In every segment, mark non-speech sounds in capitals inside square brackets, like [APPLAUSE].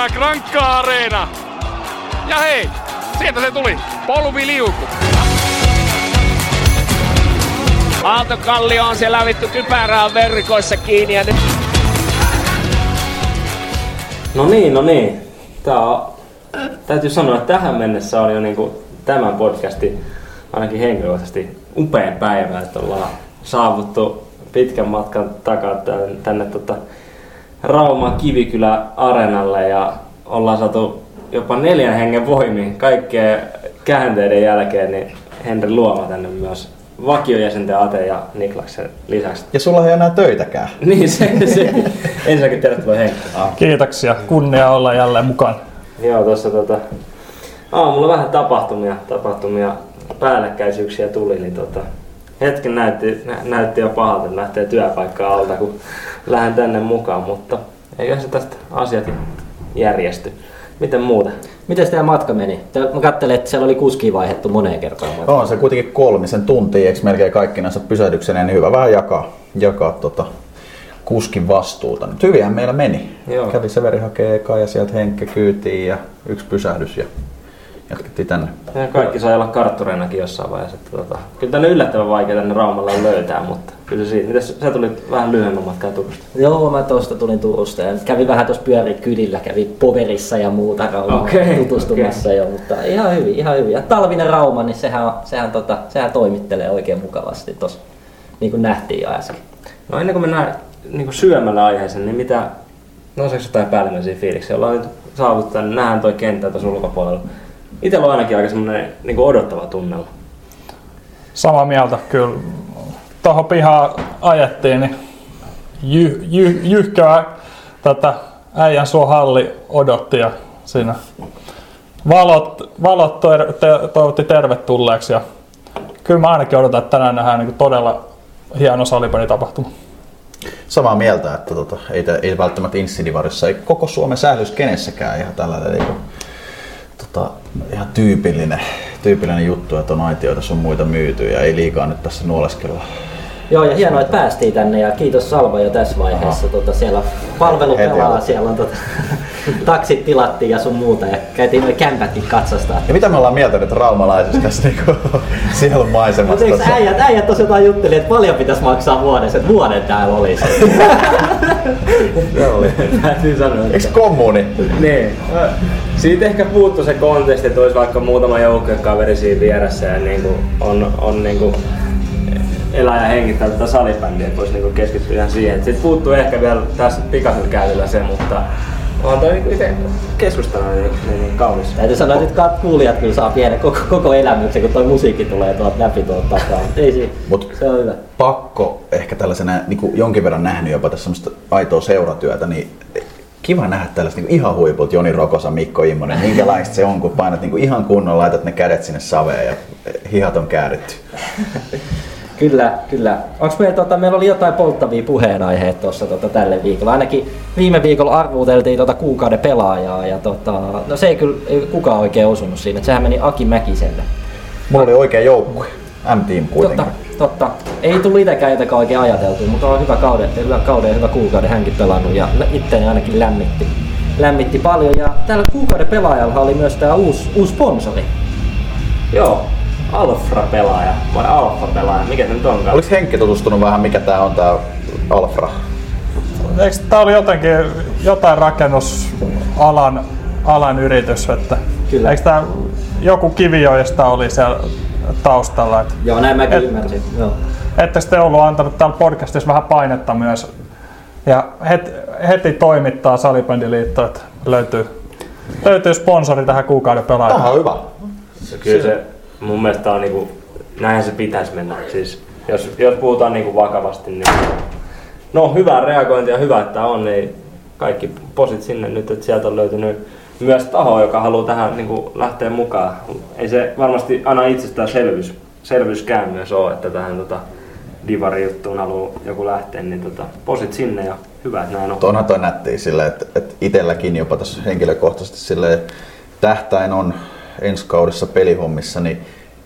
Hyvää Grankka Areena! Ja hei, sieltä se tuli, polviliuku. Aaltokallio on siellä vittu kypärää verkoissa kiinni ja nyt... No niin, no niin. Tää on, täytyy sanoa, että tähän mennessä on jo niinku tämän podcastin ainakin henkilökohtaisesti upein päivä, että ollaan saavuttu pitkän matkan takaa tänne, tänne tota Rauman Kivikylä Areenalle ja ollaan saatu jopa neljän hengen voimiin kaikkien käänteiden jälkeen, niin Henri Luoma tänne myös vakiojäsenten Ate ja Niklaksen lisäksi. Ja sulla ei enää töitäkään. [LAUGHS] Niin se, se. ensinnäkin tervetuloa Henkka. Kiitoksia, kunnia olla jälleen mukaan. Joo, tuossa tota, aamulla vähän tapahtumia, tapahtumia, päällekkäisyyksiä tuli, niin tota, hetken näytti, nä, näytti jo pahalta, että lähtee työpaikkaa alta, kun lähden tänne mukaan, mutta eikä se tästä asiat järjesty. Miten muuta? Miten teidän matka meni? Mä katselin, että siellä oli kuski vaihdettu moneen kertaan. On se kuitenkin kolmisen tuntia, eikö melkein kaikkinensa pysähdykseneen, niin hyvä vähän jakaa, jakaa tota, kuskin vastuuta. Nyt hyvinhän meillä meni. Joo. Kävi Severi hakee eka ja sieltä Henkke kyytiin ja yksi pysähdys ja jatkettiin tänne. Ja kaikki sai olla karttureinakin jossain vaiheessa. Että tota, kyllä tänne yllättävän vaikea tänne Raumalla löytää, mutta kyllä se siitä. Mites sä tulit vähän lyhyemmän matkaa Turusta? Joo, mä tuosta tulin Turusta ja kävin vähän tuossa pyöri kylillä, kävin Poverissa ja muuta Raumaa Okei, tutustumassa okei. jo, mutta ihan hyvin, ihan hyvin. Ja talvinen Rauma, niin sehän, on- sehän, tota, sehän toimittelee oikein mukavasti tuossa, niin kuin nähtiin jo äsken. No ennen kuin mennään niin syömällä aiheeseen, niin mitä, nouseeko jotain päällimmäisiä fiiliksiä? Ollaan nyt saavuttu tänne, nähdään toi kenttä tuossa ulkopuolella. Itellä on ainakin aika semmoinen niin odottava tunnelma. Samaa mieltä kyllä. Tuohon pihaan ajettiin, niin jy, jy, jyhkää tätä äijän suo halli odotti ja siinä valot, valot ter, te, toivotti tervetulleeksi ja kyllä mä ainakin odotan, että tänään nähdään niin todella hieno salipelitapahtuma. Samaa mieltä, että tota, ei, tä- ei välttämättä Insidivarissa, ei koko Suomen sählys kenessäkään ihan tällainen niin kuin, tota, ihan tyypillinen, tyypillinen juttu, että on aitioita sun muita myyty ja ei liikaa nyt tässä nuoleskella. Joo, ja hienoa, että päästiin tänne ja kiitos Salva jo tässä vaiheessa. Tota, siellä palvelu pelaa, siellä on tota, [LAUGHS] taksit tilattiin ja sun muuta ja käytiin noin kämpätkin katsastaa. Ja mitä me ollaan mieltä nyt raumalaisista tässä niinku [LAUGHS] sielun Mutta maisemassa? eikö tossa? äijät, äijät tosiaan jotain jutteli, että paljon pitäisi maksaa vuodessa, että vuoden täällä olisi. [LAUGHS] Joo, täytyy sanoa. Eiks kommuni? Niin. Siitä ehkä puuttu se konteksti, että olisi vaikka muutama joukkuekaveri siinä vieressä ja niin kuin on, on niin kuin elää ja hengittää tätä salibändiä, että voisi niin keskittyä ihan siihen. Sitten puuttuu ehkä vielä tässä pikaisella käytöllä se, mutta on toi niin itse keskustelu niin, niin, niin kaunis. Täytyy sanoa, että nyt kat- kuulijat kyllä saa pienen koko, koko elämyksen, kun toi musiikki tulee tuolta läpi tuolta takaa. Ei siinä, Mut- se on hyvä. pakko ehkä tällaisena niin kuin jonkin verran nähnyt jopa tässä semmoista aitoa seuratyötä, niin kiva nähdä tällaista niin ihan huipulta Joni Rokosa, Mikko Immonen, minkälaista se on, kun painat niin kuin ihan kunnolla, laitat ne kädet sinne saveen ja hihat on kääritty. Kyllä, kyllä. Onks meillä, tota, meillä oli jotain polttavia puheenaiheita tuossa tota, tälle viikolla. Ainakin viime viikolla arvuuteltiin tota, kuukauden pelaajaa ja tota, no se ei kyllä ei kukaan oikein osunut siinä. Sehän meni Aki Mäkiselle. Mulla oli oikea joukkue, M-team Totta, kuitenkin. totta. Ei tullut itsekään jotenkaan oikein ajateltu, mutta on hyvä kauden, hyvä kauden ja hyvä kuukauden hänkin pelannut ja itseäni ainakin lämmitti, lämmitti paljon. Ja tällä kuukauden pelaajalla oli myös tämä uusi, uusi sponsori. Joo, Alfra-pelaaja vai Alfa-pelaaja, mikä se nyt onkaan? Oliko Henkki tutustunut vähän, mikä tää on tää Alfra? Eikö tämä oli jotenkin jotain rakennusalan alan yritys, että Kyllä. eikö tämä joku kivijoista oli siellä taustalla, että Joo, näin mäkin Et- ymmärsin. Joo. ette sitten ollut antanut täällä podcastissa vähän painetta myös ja heti, heti toimittaa Salibändiliitto, että löytyy, löytyy sponsori tähän kuukauden Tämä pelaajalle. on hyvä. Kyllä se mun mielestä on niinku, näinhän se pitäisi mennä. Siis, jos, jos puhutaan niinku vakavasti, niin no hyvää reagointia, hyvä että on, niin kaikki posit sinne nyt, että sieltä on löytynyt myös taho, joka haluaa tähän niinku lähteä mukaan. Ei se varmasti aina itsestäänselvyys selvyyskään myös ole, että tähän tota, divari-juttuun haluaa joku lähteä, niin tota, posit sinne ja hyvä, että näin on. Mutta onhan toi nättiä silleen, että, että itselläkin jopa tässä henkilökohtaisesti silleen, tähtäin on ensi kaudessa pelihommissa, niin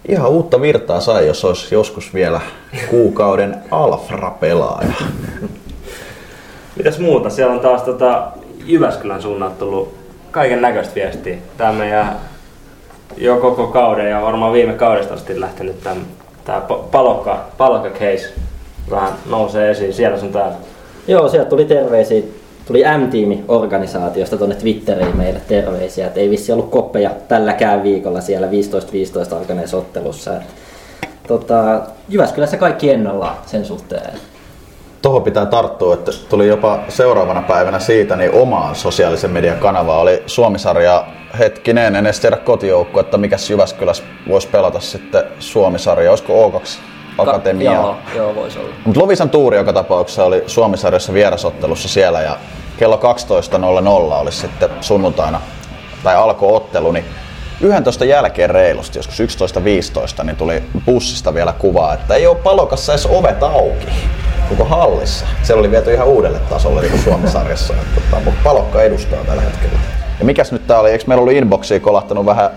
ihan uutta virtaa sai, jos olisi joskus vielä kuukauden Alfra-pelaaja. Mitäs muuta? Siellä on taas tota, Jyväskylän suunnalta tullut kaiken näköistä viestiä. Tää meidän jo koko kauden ja varmaan viime kaudesta asti lähtenyt tämä palokka, palokka case vähän nousee esiin siellä sun täällä. Joo, sieltä tuli terveisiä. Tuli M-tiimi-organisaatiosta tuonne Twitteriin meille terveisiä, että ei vissi ollut koppeja tälläkään viikolla siellä 15-15 alkaneessa ottelussa. Et, tota, Jyväskylässä kaikki ennallaan sen suhteen. Tuohon pitää tarttua, että tuli jopa seuraavana päivänä siitä niin omaan sosiaalisen median kanavaan oli Suomisarja hetkinen, en edes tiedä kotijoukko, että mikäs Jyväskylässä voisi pelata sitten Suomisarja, olisiko O2 Akatemia? Joo, joo, voisi olla. Mutta Lovisan tuuri joka tapauksessa oli Suomisarjassa vierasottelussa siellä ja kello 12.00 oli sitten sunnuntaina tai alkoi ottelu, niin 11 jälkeen reilusti, joskus 11.15, niin tuli bussista vielä kuvaa, että ei ole palokassa edes ovet auki koko hallissa. Siellä oli viety ihan uudelle tasolle niin Suomisarjassa, että tota, mutta palokka edustaa tällä hetkellä. Ja mikäs nyt tää oli, eikö meillä ollut inboxiin kolahtanut vähän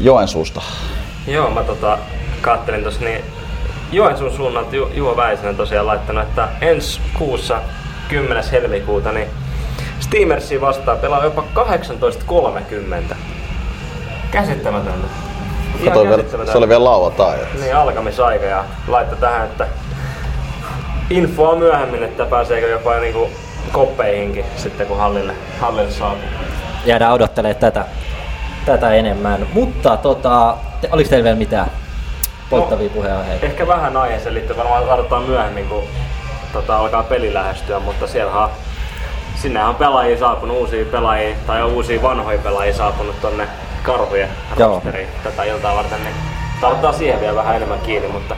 Joensuusta? Joo, mä tota, kattelin tossa niin Joensuun suunnalta Ju- Juho Väisänen tosiaan laittanut, että ensi kuussa 10. helmikuuta niin Steamersi vastaan pelaa jopa 18.30. Käsittämätöntä. Katoin vielä, se oli vielä lauantai. Niin, alkamisaika ja laittoi tähän, että infoa myöhemmin, että pääseekö jopa niinku koppeihinkin sitten kun hallille, hallille saapuu. Jäädään odottelemaan tätä, tätä enemmän. Mutta tota, te, oliko teillä vielä mitään polttavia puheenaiheita? Ehkä vähän aiheeseen liittyen varmaan tarvitaan myöhemmin, kun tota, alkaa peli lähestyä, mutta siellä on sinne on pelaajia saapunut, uusia pelaajia tai uusia vanhoja pelaajia saapunut tonne karhujen rosteriin tätä iltaa varten, niin tarvitaan siihen vielä vähän enemmän kiinni, mutta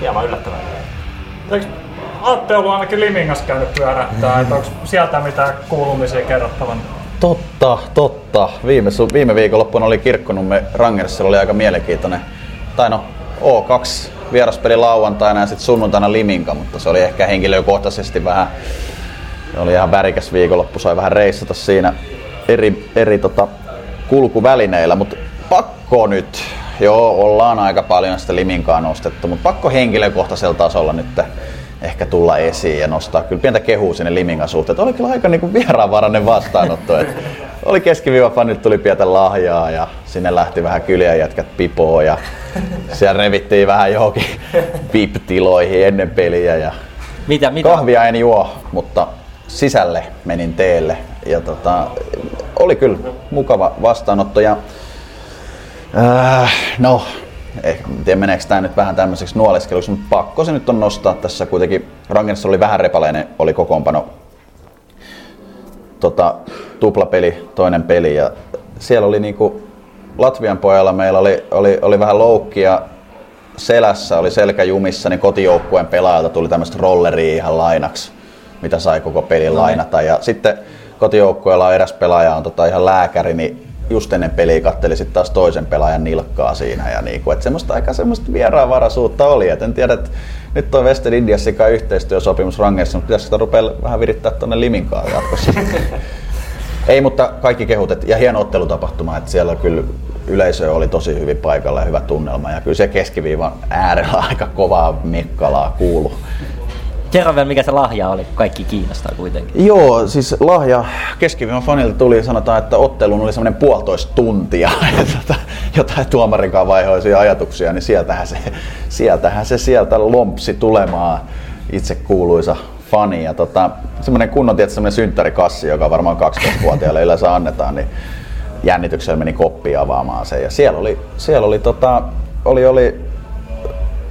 hieman yllättävää. Eikö Atte ollut ainakin Limingas käynyt pyörähtää, että onko sieltä mitään kuulumisia kerrottavan? Totta, totta. Viime, su- viime viikonloppuna oli Kirkkonumme Rangersilla oli aika mielenkiintoinen. Tai no, O2 vieraspeli lauantaina ja sitten sunnuntaina Liminka, mutta se oli ehkä henkilökohtaisesti vähän, oli ihan värikäs viikonloppu, sai vähän reissata siinä eri, eri tota, kulkuvälineillä, mutta pakko nyt, joo ollaan aika paljon sitä Liminkaa nostettu, mutta pakko henkilökohtaisella tasolla nyt ehkä tulla esiin ja nostaa kyllä pientä kehua sinne Limingan suhteen. Että oli kyllä aika niinku vieraanvarainen vastaanotto. Et oli keskiviivafanit, tuli pientä lahjaa ja sinne lähti vähän kyliä jätkät pipoon ja [LAUGHS] siellä revittiin vähän johonkin VIP-tiloihin ennen peliä ja Mitä, mitä? kahvia en juo, mutta sisälle menin teelle ja tota, oli kyllä mukava vastaanotto ja äh, no, eh, en tiedä meneekö tämä nyt vähän tämmöiseksi nuoleskeluksi, mutta pakko se nyt on nostaa tässä kuitenkin. Rangers oli vähän repaleinen, oli kokoonpano tota, tuplapeli, toinen peli ja siellä oli niinku Latvian pojalla meillä oli, oli, oli vähän loukkia selässä, oli selkä jumissa, niin kotijoukkueen pelaajalta tuli tämmöistä rolleria ihan lainaksi, mitä sai koko pelin lainata. Ja sitten kotijoukkueella on eräs pelaaja on tota ihan lääkäri, niin just ennen peliä katteli sitten taas toisen pelaajan nilkkaa siinä. Ja niinku, että semmoista aika semmoista vieraanvaraisuutta oli. Et en tiedä, että nyt toi Western Indiasin kanssa yhteistyösopimus rangeissa, mutta pitäisikö sitä rupea vähän virittää tuonne Liminkaan jatkossa. [LAUGHS] Ei, mutta kaikki kehut et, ja hieno ottelutapahtuma, että siellä kyllä yleisö oli tosi hyvin paikalla ja hyvä tunnelma. Ja kyllä se keskiviivan äärellä [LAUGHS] aika kovaa mekkalaa kuulu. Kerro vielä mikä se lahja oli, kaikki kiinnostaa kuitenkin. Joo, siis lahja keskiviivan fanilta tuli, sanotaan, että otteluun oli semmoinen puolitoista tuntia, [LAUGHS] ja tota, jotain tuomarikaan vaihoisia ajatuksia, niin sieltähän se, sieltähän se sieltä lompsi tulemaan itse kuuluisa fani. Ja tota, semmoinen kunnon tietysti semmoinen synttärikassi, joka varmaan 12-vuotiaille yleensä annetaan, niin jännityksellä meni koppi avaamaan sen. Ja siellä oli, siellä oli, tota, oli, oli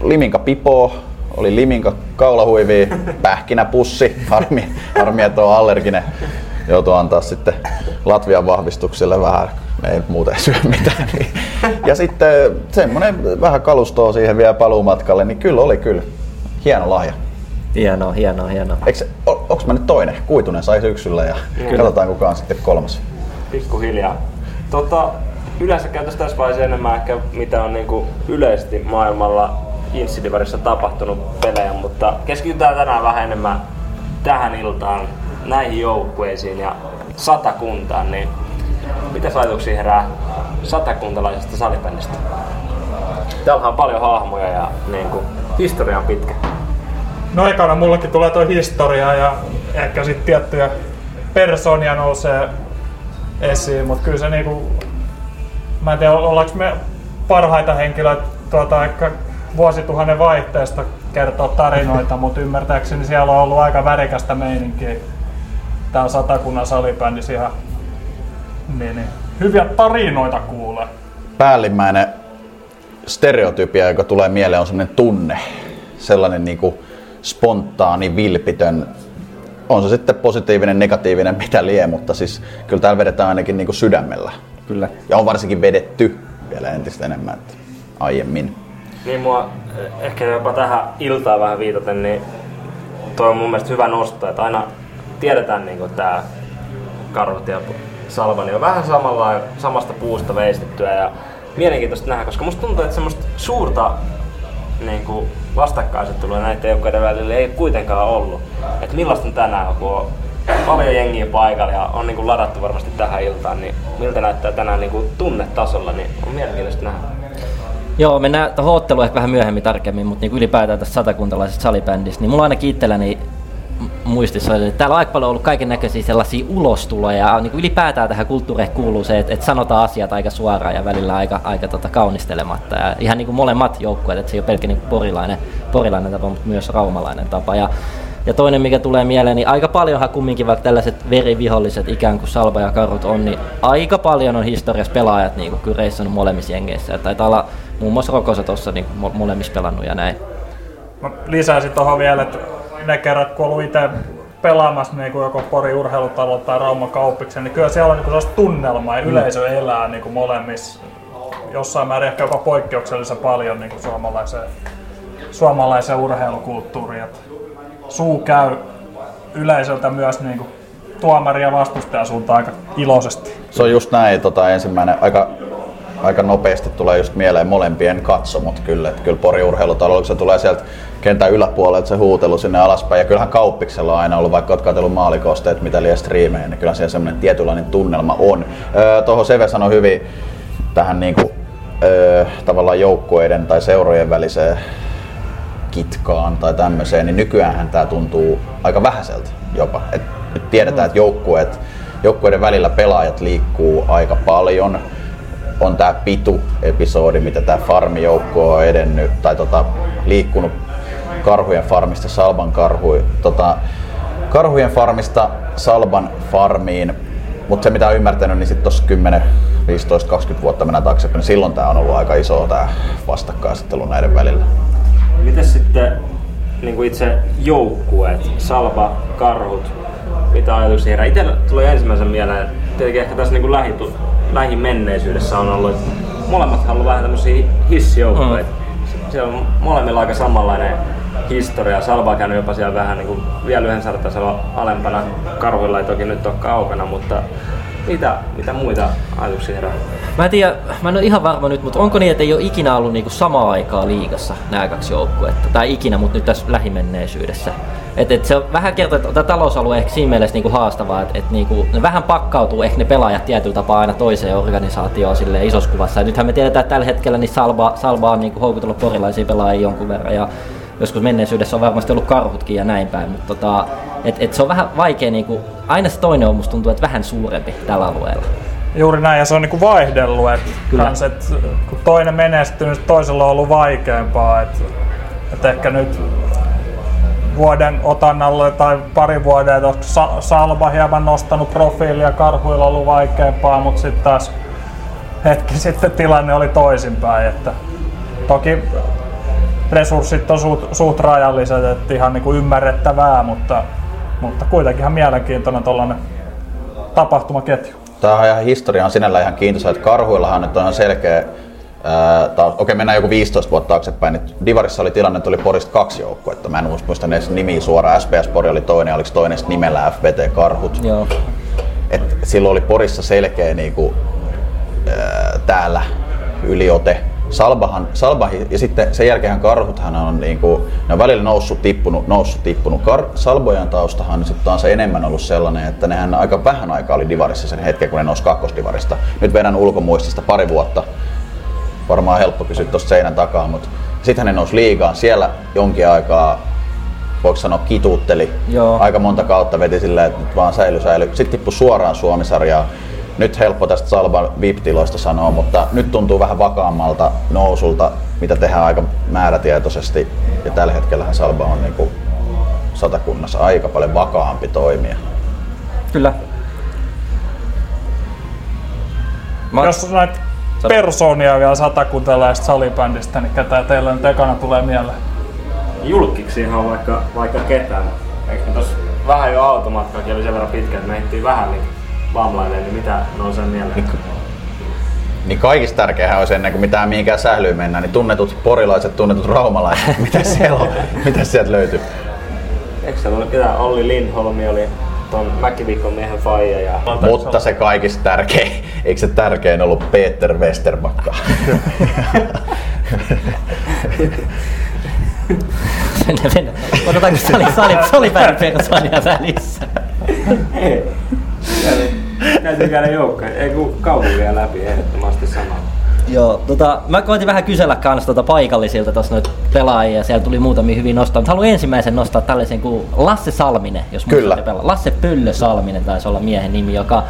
liminka pipo, oli liminka kaulahuivi, pähkinäpussi, harmi, harmi että on allerginen. Joutuu antaa sitten Latvian vahvistukselle vähän, ei muuten syö mitään. Ja sitten semmoinen vähän kalustoa siihen vielä paluumatkalle, niin kyllä oli kyllä hieno lahja. Hienoa, hienoa, hienoa. Eikö, o, onks mä nyt toinen? Kuitunen sai syksyllä ja katsotaan kuka on sitten kolmas. Pikkuhiljaa. Tota, yleensä käytäisiin tässä vaiheessa enemmän ehkä mitä on niinku yleisesti maailmalla Insidivarissa tapahtunut pelejä, mutta keskitytään tänään vähän enemmän tähän iltaan, näihin joukkueisiin ja satakuntaan, niin mitä ajatuksia herää satakuntalaisesta salibändistä? Täällä on paljon hahmoja ja niin kuin, historia on pitkä. No ekana mullekin tulee toi historia ja ehkä sitten tiettyjä persoonia nousee esiin, mutta kyllä se niinku, mä en tiedä ollaanko me parhaita henkilöitä tuota, ehkä vuosituhannen vaihteesta kertoa tarinoita, mutta ymmärtääkseni siellä on ollut aika värikästä meininkiä. Tää on satakunnan salibändissä ihan niin, niin. hyviä tarinoita kuulee. Päällimmäinen stereotypia, joka tulee mieleen, on sellainen tunne. Sellainen niin kuin spontaani, vilpitön, on se sitten positiivinen, negatiivinen, [LAUGHS] mitä lie, mutta siis kyllä täällä vedetään ainakin niin kuin sydämellä. Kyllä. Ja on varsinkin vedetty vielä entistä enemmän että aiemmin. Niin mua eh, ehkä jopa tähän iltaan vähän viitaten, niin toi on mun mielestä hyvä nosto, että aina tiedetään niin kuin tää karhut ja salva, niin on vähän samalla, samasta puusta veistettyä ja mielenkiintoista nähdä, koska musta tuntuu, että semmoista suurta niin kuin vastakkainasettelua näiden joukkojen välillä ei kuitenkaan ollut. Että millaista tänään, kun on paljon jengiä paikalla ja on niin kuin ladattu varmasti tähän iltaan, niin miltä näyttää tänään niin kuin tunnetasolla, niin on mielenkiintoista nähdä. Joo, mennään tuohon otteluun ehkä vähän myöhemmin tarkemmin, mutta niin ylipäätään tästä satakuntalaisesta salibändistä, niin mulla ainakin itselläni muistissa että täällä on aika paljon ollut kaiken näköisiä sellaisia ulostuloja ja niin kuin ylipäätään tähän kulttuuriin kuuluu se, että, että sanotaan asiat aika suoraan ja välillä aika, aika tota, kaunistelematta. Ja ihan niin kuin molemmat joukkueet, että se ei ole pelkkä niin porilainen, porilainen tapa, mutta myös raumalainen tapa. Ja, ja toinen, mikä tulee mieleen, niin aika paljonhan kumminkin vaikka tällaiset veriviholliset ikään kuin Salba ja Karut on, niin aika paljon on historiassa pelaajat niin kuin kyllä reissannut molemmissa jengeissä. Ja taitaa olla muun muassa Rokosa tuossa niin molemmissa pelannut ja näin. Mä lisäisin tuohon vielä, että ne kerrat, kun ollut itse pelaamassa niin kuin joko Pori urheilutalo tai Rauma Kauppiksen, niin kyllä siellä on niin sellaista tunnelmaa ja yleisö elää niin kuin molemmissa jossain määrin ehkä jopa poikkeuksellisen paljon niin kuin suomalaiseen, suomalaiseen urheilukulttuuriin. Että suu käy yleisöltä myös niin kuin tuomari ja vastustajan suuntaan aika iloisesti. Se on just näin, tota, ensimmäinen aika aika nopeasti tulee just mieleen molempien katsomot kyllä. Että kyllä Pori urheilutalo, se tulee sieltä kentän yläpuolelta se huutelu sinne alaspäin. Ja kyllähän kauppiksella on aina ollut, vaikka olet katsellut maalikosteet, mitä liian striimejä, niin kyllä siellä semmoinen tietynlainen tunnelma on. Öö, Tuohon Seve sanoi hyvin tähän niinku, öö, tavallaan joukkueiden tai seurojen väliseen kitkaan tai tämmöiseen, niin nykyään tämä tuntuu aika vähäiseltä jopa. Et, et tiedetään, että joukkueet, joukkueiden välillä pelaajat liikkuu aika paljon on tämä Pitu-episodi, mitä tämä farmijoukko on edennyt, tai tota, liikkunut karhujen farmista Salban karhui, tota, karhujen farmista Salban farmiin. Mutta se mitä on ymmärtänyt, niin sitten tuossa 10, 15, 20 vuotta mennään taaksepäin, niin silloin tämä on ollut aika iso tämä vastakkainasettelu näiden välillä. Miten sitten niin kuin itse joukkueet, Salba, Karhut, mitä ajatuksia herää? Itsellä tulee ensimmäisen mieleen, tietenkin ehkä tässä niin kuin lähi, lähimenneisyydessä on ollut, että molemmat on ollut vähän tämmöisiä hissijoukkueita. Mm. Siellä on molemmilla aika samanlainen historia. Salva käynyt jopa siellä vähän niin kuin vielä yhden sarjatasolla alempana. Karhuilla ei toki nyt ole kaukana, mutta mitä, mitä muita ajatuksia herää? Mä en tiedä, mä en ole ihan varma nyt, mutta onko niin, että ei ole ikinä ollut niinku samaa aikaa liigassa nämä kaksi joukkuetta? Tai ikinä, mutta nyt tässä lähimenneisyydessä. Et, et se on vähän kertaa, että tämä talousalue ehkä siinä mielessä niinku haastavaa, että et niinku, ne vähän pakkautuu ehkä ne pelaajat tietyllä tapaa aina toiseen organisaatioon sille isossa kuvassa. Ja nythän me tiedetään, että tällä hetkellä niin Salba, Salba on niinku houkutellut porilaisia pelaajia jonkun verran. Ja joskus menneisyydessä on varmasti ollut karhutkin ja näin päin, mutta tota, et, et se on vähän vaikea, niinku, aina se toinen on musta tuntuu, että vähän suurempi tällä alueella. Juuri näin, ja se on niinku vaihdellut, että kans, et, kun toinen menestyy, niin toisella on ollut vaikeampaa. Et, et ehkä nyt vuoden otannalle tai pari vuoden, että Salva hieman nostanut profiilia, Karhuilla ollut vaikeampaa, mutta sitten taas hetki sitten tilanne oli toisinpäin. Että toki resurssit on suht, suht rajalliset, että ihan niin kuin ymmärrettävää, mutta, mutta kuitenkin ihan mielenkiintoinen tuollainen tapahtumaketju. Tämä on ihan historia on sinällä ihan kiintoisa, että karhuillahan nyt on ihan selkeä Okei, okay, mennään joku 15 vuotta taaksepäin. Niin Divarissa oli tilanne, että oli Porista kaksi joukkuetta. Mä en muista edes nimi suoraan. SPS Pori oli toinen, oliko toinen nimellä FBT Karhut. Joo. Et silloin oli Porissa selkeä niinku, ää, täällä yliote Salbahan, Salba, ja sitten sen jälkeen karhuthan on, niin kuin, ne on välillä noussut, tippunut, noussut, tippunut. Kar, Salbojan taustahan sitten on se enemmän ollut sellainen, että nehän aika vähän aikaa oli divarissa sen hetken, kun ne nousi kakkosdivarista. Nyt vedän ulkomuistista pari vuotta. Varmaan helppo kysyä tuosta seinän takaa, mutta sitten ne nousi liigaan. Siellä jonkin aikaa voiko sanoa kituutteli. Joo. Aika monta kautta veti silleen, että nyt vaan säily, säily. Sitten tippui suoraan Suomisarjaan nyt helppo tästä Salban VIP-tiloista sanoa, mutta nyt tuntuu vähän vakaammalta nousulta, mitä tehdään aika määrätietoisesti. Ja tällä hetkellä Salba on niin kuin satakunnassa aika paljon vakaampi toimija. Kyllä. Mä, Jos näitä persoonia vielä satakuntalaisesta salibändistä, niin ketä teillä nyt ekana tulee mieleen? Julkiksi ihan vaikka, vaikka ketään. Eikö me tossa vähän jo automatkakin oli sen verran pitkä, että me vähän niin vamlainen, niin mitä nousee mieleen? Niin kaikista tärkeää olisi ennen kuin mitään mihinkään sählyyn mennään, niin tunnetut porilaiset, tunnetut raumalaiset. [LAUGHS] mitä siellä on? Mitä sieltä löytyy? Eikö siellä ollut ketään? Olli Lindholmi oli ton Mäkiviikon miehen faija ja... Mutta se kaikista tärkein, eikö se tärkein ollut Peter Westerbakka? mennään, mennään. Otetaanko sali, sali, salibändin persoonia välissä? Täytyy käydä joukkoja, ei kun kaupunkia läpi ehdottomasti samalla. Joo, tota, mä koitin vähän kysellä kans tota paikallisilta tuossa noita pelaajia, siellä tuli muutamia hyvin nostaa, mutta haluan ensimmäisen nostaa tällaisen kuin Lasse Salminen, jos Kyllä. pelaa. Lasse Pöllö Salminen taisi olla miehen nimi, joka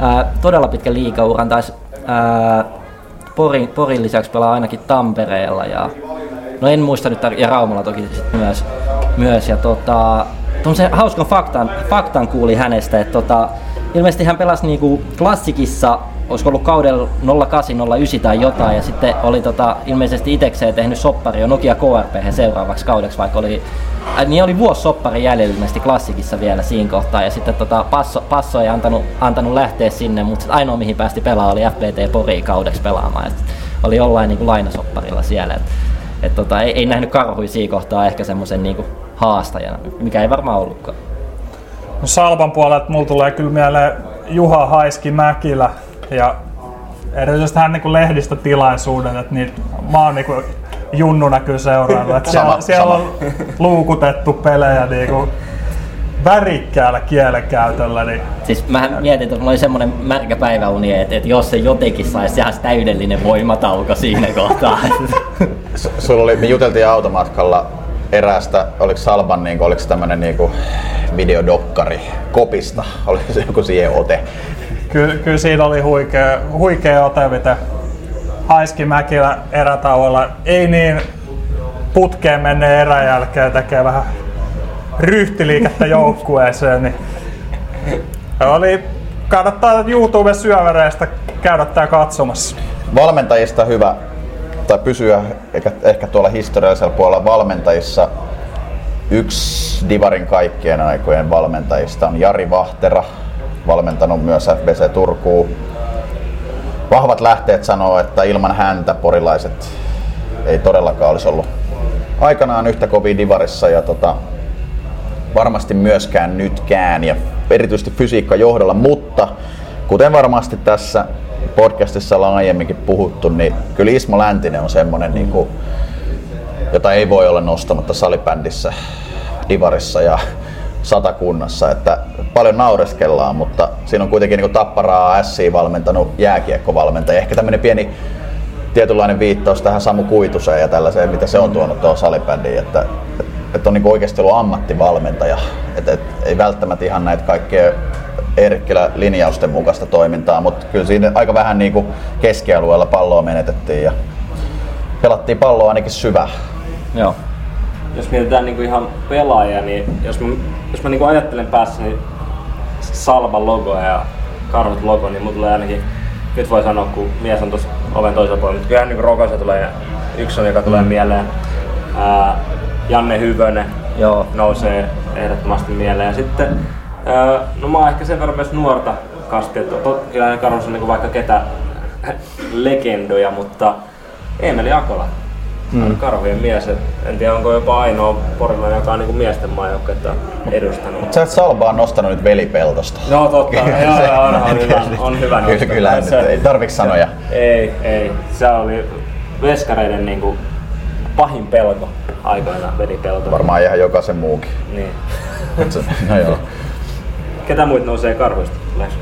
ää, todella pitkä liikauran taisi ää, Porin, Porin lisäksi pelaa ainakin Tampereella ja no en muista nyt, ja Raumalla toki sit myös, myös ja tota, tuommoisen hauskan faktan, faktan kuuli hänestä, että tota, ilmeisesti hän pelasi niinku klassikissa olisiko ollut kaudella 0809 tai jotain, ja sitten oli tota, ilmeisesti itekseen tehnyt soppari jo Nokia KRP seuraavaksi kaudeksi, vaikka oli, äh, niin oli vuosi soppari jäljellä ilmeisesti klassikissa vielä siinä kohtaa, ja sitten tota, passo, passo ei antanut, antanut lähteä sinne, mutta ainoa mihin päästi pelaamaan oli FPT Pori kaudeksi pelaamaan, et oli jollain niin kuin lainasopparilla siellä, et, et tota, ei, ei nähnyt karhui siinä kohtaa ehkä semmoisen niin haastajana, mikä ei varmaan ollutkaan. No Salpan puolelta mulla tulee kyllä mieleen Juha Haiski Mäkilä ja erityisesti hän niin lehdistötilaisuudet, että niitä, mä oon niin junnuna kyllä seuraillut. Että siellä, Sama, siellä sama. on luukutettu pelejä niin kuin värikkäällä kielenkäytöllä, niin Siis mä mietin, että mulla oli semmoinen märkä päiväuni, että, että jos se jotenkin saisi ihan täydellinen voimatauko siinä kohtaa. S- [LAUGHS] Sulla oli, me juteltiin automatkalla eräästä, oliko Salban, niin oliko tämmönen niin videodokkari kopista, oliko se joku siihen ote? Kyllä, kyllä siinä oli huikea, huikea ote, miten Haiski Mäkilä erätauolla ei niin putkeen menneen erän jälkeen tekee vähän ryhtiliikettä [LAUGHS] joukkueeseen, niin oli, kannattaa YouTube syövereistä käydä tää katsomassa. Valmentajista hyvä, tai pysyä ehkä, ehkä tuolla historiallisella puolella valmentajissa. Yksi Divarin kaikkien aikojen valmentajista on Jari Vahtera, valmentanut myös FBC Turkuun. Vahvat lähteet sanoo, että ilman häntä porilaiset ei todellakaan olisi ollut aikanaan yhtä kovin Divarissa ja tota, varmasti myöskään nytkään ja erityisesti fysiikka johdolla, mutta kuten varmasti tässä podcastissa ollaan aiemminkin puhuttu, niin kyllä Ismo Läntinen on semmoinen, niin kuin, jota ei voi olla nostamatta salibändissä, divarissa ja satakunnassa, että paljon naureskellaan, mutta siinä on kuitenkin niin Tapparaa SC valmentanut jääkiekkovalmentaja. Ehkä tämmöinen pieni tietynlainen viittaus tähän Samu Kuituseen ja tällaiseen, mitä se on tuonut tuohon salibändiin, että, että on niin oikeasti ollut ammattivalmentaja, että, että ei välttämättä ihan näitä kaikkea Eerikkilä linjausten mukaista toimintaa, mutta kyllä siinä aika vähän niin kuin keskialueella palloa menetettiin ja pelattiin palloa ainakin syvä. Joo. Jos mietitään niinku ihan pelaajia, niin jos mä, jos mä niinku ajattelen päässä niin Salvan logoa ja Karhut logo, niin mulla tulee ainakin, nyt voi sanoa, kun mies on tuossa oven toisella puolella, mutta kyllähän niinku Rokosa tulee, yksi on, joka tulee mieleen. Ää, Janne Hyvönen Joo. nousee ehdottomasti mieleen. Ja sitten, ää, no mä oon ehkä sen verran myös nuorta kastia, että kyllä Karhus on niinku vaikka ketä [LAUGHS] legendoja, mutta Emeli Akola. Mm. Karhujen mies, et en tiedä onko jopa ainoa porilainen, joka on niinku miesten maajoukkuetta edustanut. Sä et Salbaa nostanut nyt velipeltosta. No totta, [LAUGHS] joo, joo, on, on hyvä, on hyvä Kyllä, nosto. kyllä nyt Se- ei tarviks sanoja. Ei, ei. Se oli veskareiden niinku pahin pelko aikoinaan, velipelto. Varmaan ihan jokaisen muukin. Niin. No joo. [LAUGHS] Ketä muut nousee karhuista? Läks?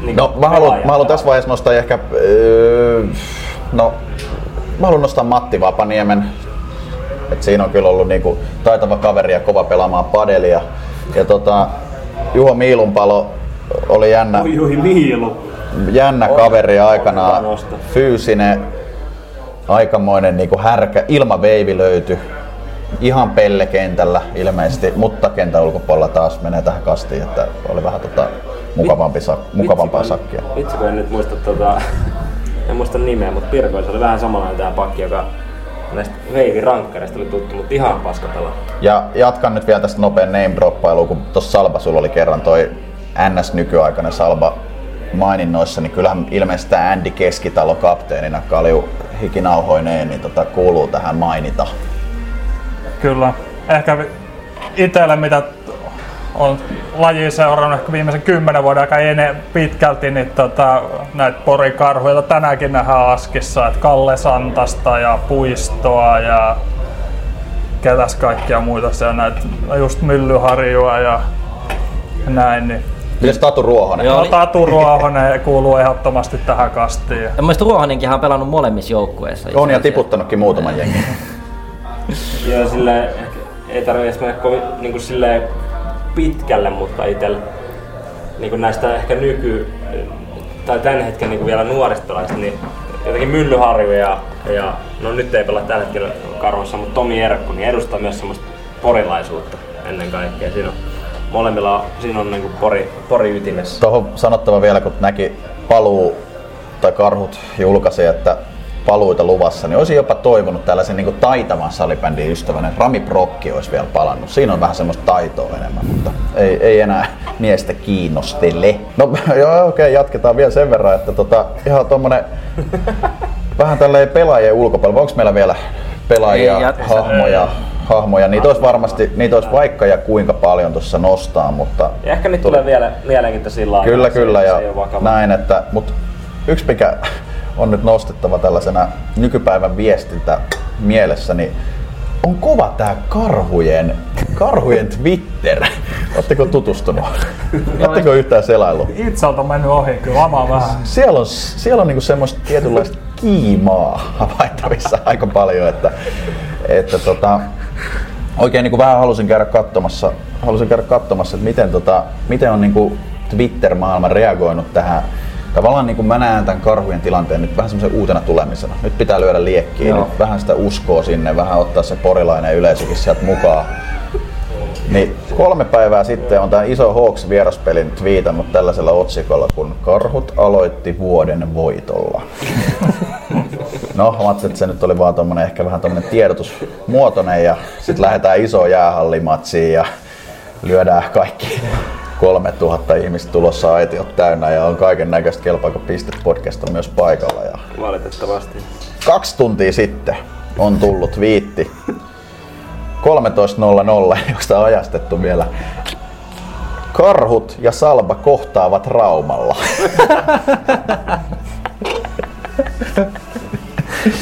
Niin No mä haluan, mä haluan tässä vaiheessa nostaa ehkä, öö, no mä haluan nostaa Matti Vapaniemen. Et siinä on kyllä ollut niinku taitava kaveri ja kova pelaamaan padelia. Ja tota, Juho Miilunpalo oli jännä. Ui, Miilu. jännä kaveri aikanaan, fyysinen, aikamoinen niinku härkä, ilmaveivi löytyi ihan pellekentällä ilmeisesti, mutta kentän ulkopuolella taas menee tähän kastiin, että oli vähän tota mukavampi, sak- mukavampaa sakkia. Vitsi kun en nyt muista tota, en muista nimeä, mutta Pirkoissa oli vähän samanlainen tää pakki, joka näistä veivirankkareista oli tuttu, mutta ihan paskapela. Ja jatkan nyt vielä tästä nopean name droppailuun, kun tuossa Salba sulla oli kerran toi NS-nykyaikainen Salba maininnoissa, niin kyllähän ilmeisesti tämä Andy Keskitalo kapteenina Kalju hikinauhoineen, niin tota, kuuluu tähän mainita. Kyllä. Ehkä itselle, mitä on laji seurannut ehkä viimeisen kymmenen vuoden aika ennen pitkälti, niin tota, näitä porikarhuja tänäänkin nähdään Askissa, että Kalle Santasta ja Puistoa ja ketäs kaikkia muita siellä, näitä just Myllyharjua ja näin, niin Mites Tatu Ruohonen? Joo. No, Tatu Ruohonen kuuluu ehdottomasti tähän kastiin. Ja mielestäni Ruohonenkin on pelannut molemmissa joukkueissa. On ja tiputtanutkin muutaman jengin. Joo, silleen, ehkä ei tarvitse edes mennä kovin niin kuin silleen pitkälle, mutta itsellä niin näistä ehkä nyky, tai tämän hetken niin vielä nuorista pelaajista, niin jotenkin Myllyharju ja, ja, no nyt ei pelaa tällä hetkellä karvossa, mutta Tomi Erkku, niin edustaa myös semmoista porilaisuutta ennen kaikkea. Siinä on, molemmilla siinä on niin kuin pori, pori ytimessä. Tuohon sanottava vielä, kun näki paluu tai karhut julkaisi, että paluita luvassa, niin olisin jopa toivonut tällaisen niin taitavan salibändin ystävän, että Rami Prokki olisi vielä palannut. Siinä on vähän semmoista taitoa enemmän, mutta ei, ei enää [LAUGHS] miestä kiinnostele. No [LAUGHS] joo, okei, jatketaan vielä sen verran, että tota, ihan tuommoinen [LAUGHS] vähän tälleen pelaajien ulkopuolella. Onko meillä vielä pelaajia, Ei, hahmoja, hahmoja? Niitä olisi varmasti, niitä olisi vaikka ja kuinka paljon tuossa nostaa, mutta Ja ehkä nyt tulee vielä mielenkiintoisia laajia. Kyllä, kyllä ja näin, että, mutta yksi mikä on nyt nostettava tällaisena nykypäivän viestintä mielessä, niin on kova tää karhujen, karhujen Twitter. Oletteko tutustunut? [LAUGHS] Oletteko yhtään selailu? Itseltä on mennyt ohi, kyllä lama vähän. Siellä on, siellä on niinku semmoista tietynlaista kiimaa havaittavissa [LAUGHS] aika paljon, että, että tota, oikein niinku vähän halusin käydä katsomassa, halusin käydä katsomassa, että miten, tota, miten on niinku Twitter-maailma reagoinut tähän. Tavallaan niin kuin mä näen tämän karhujen tilanteen nyt vähän semmoisen uutena tulemisena. Nyt pitää lyödä liekkiä, Joo. nyt vähän sitä uskoa sinne, vähän ottaa se porilainen yleisökin sieltä mukaan. Niin kolme päivää sitten on tämä iso Hawks vieraspelin twiitannut tällaisella otsikolla, kun karhut aloitti vuoden voitolla. [LAUGHS] No, mä ajattelin, että se nyt oli vaan tommonen, ehkä vähän tommonen tiedotusmuotoinen ja sitten lähdetään iso jäähallimatsiin ja lyödään kaikki 3000 ihmistä tulossa aitiot täynnä ja on kaiken näköistä kelpaako pistet podcast on myös paikalla. Ja Valitettavasti. kaksi tuntia sitten on tullut viitti 13.00, josta on ajastettu vielä. Karhut ja Salba kohtaavat Raumalla. [LAUGHS]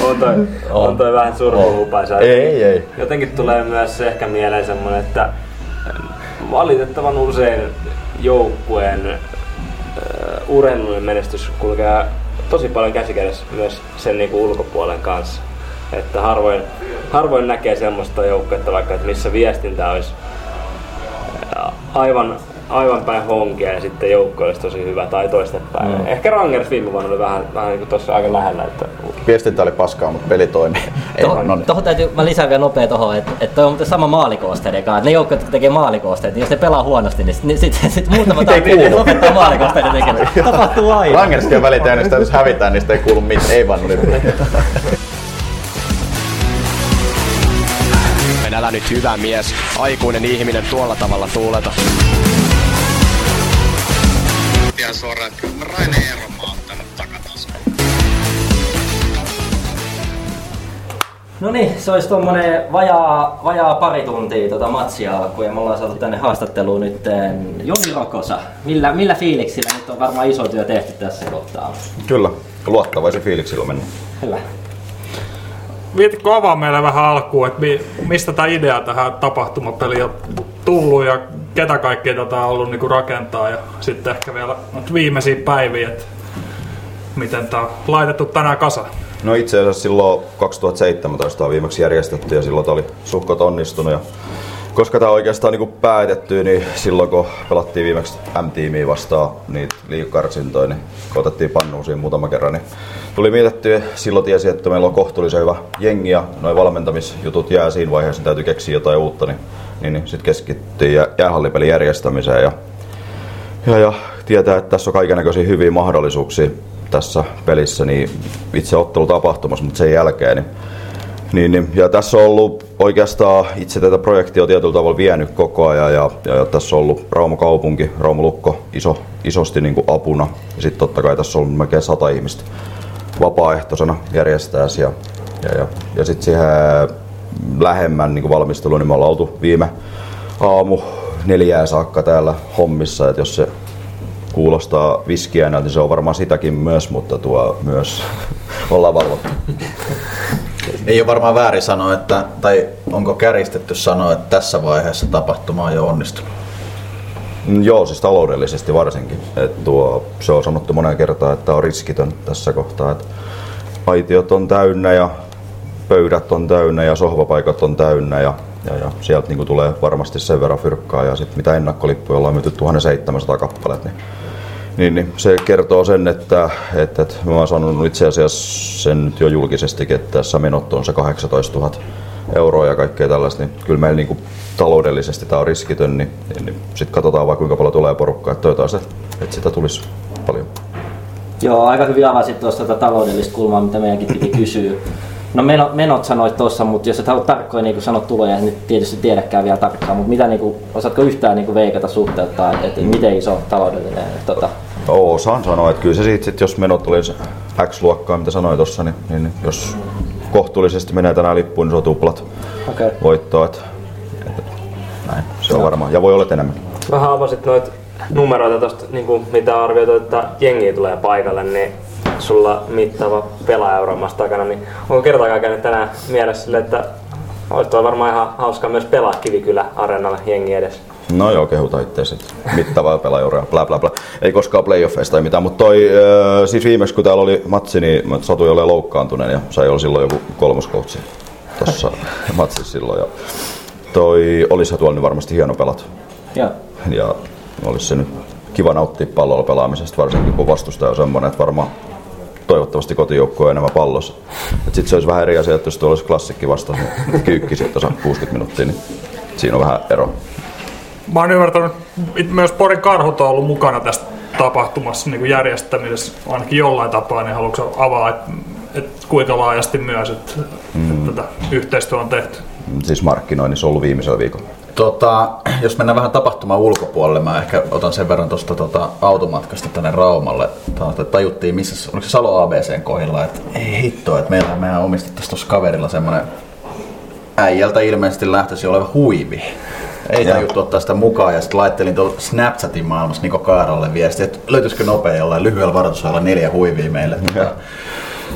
On toi, on toi vähän surkuhupaisa. Ei, ei. Jotenkin tulee myös ehkä mieleen semmoinen, että valitettavan usein joukkueen äh, urheilullinen menestys kulkee tosi paljon käsikädessä myös sen niinku ulkopuolen kanssa. Että harvoin, harvoin näkee semmoista joukkuetta vaikka, että missä viestintä olisi aivan, aivan päin honkia ja sitten joukko olisi tosi hyvä tai toistepäin. Mm. Ehkä Rangers viime vuonna oli vähän, vähän niin tuossa aika lähellä. Että Viestintä oli paskaa, mutta peli toimii. Ei, Tuohon, no niin. täytyy, mä lisään vielä nopea tohon, että, että toi on muuten sama maalikoosteiden kanssa. että Ne joukkueet, jotka tekee maalikoosteet, niin jos ne pelaa huonosti, niin sitten sit, [LAUGHS] sit muutama Ei tappi kuulu. lopettaa maalikoosteiden tekemään. [LAUGHS] Tapahtuu aina. Rangerskin on välitäynnä, sitä jos hävitään, niin sitä ei kuulu mitään. Ei vaan nyt. En älä nyt hyvä mies, aikuinen ihminen tuolla tavalla tuuleta. Ihan suoraan, että kyllä mä Raine Eero mä oon ottanut takatasoon. No niin, se olisi tuommoinen vajaa, vajaa pari tuntia tota matsia alkuun ja me ollaan saatu tänne haastatteluun nyt Joni Rokosa. Millä, millä fiiliksillä nyt on varmaan iso työ tehty tässä kohtaa? Kyllä, luottavaisen fiiliksillä mennä. Hyvä. Viitikko avaa meille vähän alkuun, että mi- mistä tämä idea tähän tapahtumapeliin on tullut ja ketä kaikkea tätä on ollut niinku rakentaa ja sitten ehkä vielä nyt viimeisiä päiviä, että miten tämä on laitettu tänään kasaan. No itse asiassa silloin 2017 on viimeksi järjestetty ja silloin oli suhkot onnistunut ja koska tämä oikeastaan niin päätetty, niin silloin kun pelattiin viimeksi M-tiimiä vastaan niitä liikakarsintoja, niin kun otettiin pannuun siinä muutama kerran, niin tuli mietittyä. Silloin tiesi, että meillä on kohtuullisen hyvä jengi ja noin valmentamisjutut jää siinä vaiheessa, niin täytyy keksiä jotain uutta, niin, niin, niin sitten keskittiin jää- jäähallipelin järjestämiseen ja, ja, ja tietää, että tässä on kaikenlaisia hyviä mahdollisuuksia tässä pelissä, niin itse ottelutapahtumassa, mutta sen jälkeen, niin niin, niin, ja tässä on ollut oikeastaan itse tätä projektia on tietyllä tavalla vienyt koko ajan ja, ja, ja tässä on ollut Rauma kaupunki, Rauma Lukko iso, isosti niin kuin apuna. Ja sitten totta kai tässä on ollut melkein sata ihmistä vapaaehtoisena järjestää ja, ja, ja, ja sitten siihen lähemmän niin kuin valmisteluun, niin me ollaan oltu viime aamu neljää saakka täällä hommissa, että jos se kuulostaa viskiä, niin se on varmaan sitäkin myös, mutta tuo myös [LAUGHS] ollaan valvottu. Ei ole varmaan väärin sanoa, että, tai onko käristetty sanoa, että tässä vaiheessa tapahtuma on jo onnistunut? Mm, Joo, siis taloudellisesti varsinkin. Et tuo, se on sanottu moneen kertaan, että on riskitön tässä kohtaa. Et aitiot on täynnä ja pöydät on täynnä ja sohvapaikat on täynnä ja, ja, ja sieltä niin tulee varmasti sen verran fyrkkaa ja sitten mitä ennakkolippuja ollaan myyty 1700 kappaleet, niin, niin, niin se kertoo sen, että, että, että mä oon sanonut itse asiassa sen nyt jo julkisestikin, että tässä menot on se 18 000 euroa ja kaikkea tällaista, niin kyllä meillä niin kuin taloudellisesti tämä on riskitön, niin, niin, sitten katsotaan vaan kuinka paljon tulee porukkaa, että toivotaan, että sitä tulisi paljon. Joo, aika hyvin avasit tuosta tätä taloudellista kulmaa, mitä meidänkin piti kysyä. No menot, menot sanoit tuossa, mutta jos et halua tarkkoja niin kuin sanot tuloja, niin tietysti tiedäkään vielä tarkkaan, mutta mitä, niin kuin, osaatko yhtään niin kuin veikata suhteuttaa, että, että miten iso taloudellinen tota, Osaan sanoa, että kyllä se siitä, sit, jos menot olisi X-luokkaa, mitä sanoin tuossa, niin, niin, jos kohtuullisesti menee tänään lippuun, niin se on tuplat Okei. voittoa. Että, että, näin, se on varmaan. Ja voi olla että enemmän. Vähän avasit noita numeroita tosta, niin kuin mitä arvioitu, että jengi tulee paikalle, niin sulla mittava pelaaja takana, niin onko kertaakaan käynyt tänään mielessä sille, että olisi tuo varmaan ihan hauskaa myös pelaa Kivikylä areenalla jengi edes. No joo, kehuta itse sitten. Mittavaa pelaajuraa, bla bla bla. Ei koskaan playoffeista tai mitään, mutta toi, äh, siis viimeksi kun täällä oli matsi, niin mä satuin olemaan loukkaantuneen ja sai olla silloin joku kolmoskoutsi tuossa [LAUGHS] matsissa silloin. Ja toi olisi tuolla niin varmasti hieno pelata. Joo. Ja olisi se nyt kiva nauttia pallolla pelaamisesta, varsinkin kun vastustaja on semmoinen, että varmaan toivottavasti kotijoukko on enemmän pallossa. Sitten se olisi vähän eri asia, että jos tuolla olisi klassikki vasta, niin kyykki sieltä 60 minuuttia, niin siinä on vähän ero. Mä oon ymmärtänyt, että myös Porin karhut on ollut mukana tässä tapahtumassa niin kuin järjestämisessä ainakin jollain tapaa, niin haluatko avaa, että, että kuinka laajasti myös, että, mm. että tätä yhteistyötä on tehty? Siis markkinoinnissa on ollut viimeisellä viikolla. Tota, jos mennään vähän tapahtuman ulkopuolelle, mä ehkä otan sen verran tuosta tota, automatkasta tänne Raumalle. Tää, tajuttiin, missä, oliko se Salo ABCn kohdilla, että ei hitto, että meillä, mehän omistettaisiin tuossa kaverilla semmonen äijältä ilmeisesti lähtöisin oleva huivi. Ei tajuttu ottaa sitä mukaan ja sitten laittelin tuolla Snapchatin maailmassa Niko Kaaralle viesti, että löytyisikö nopea jollain lyhyellä varoitusajalla neljä huivia meille tota,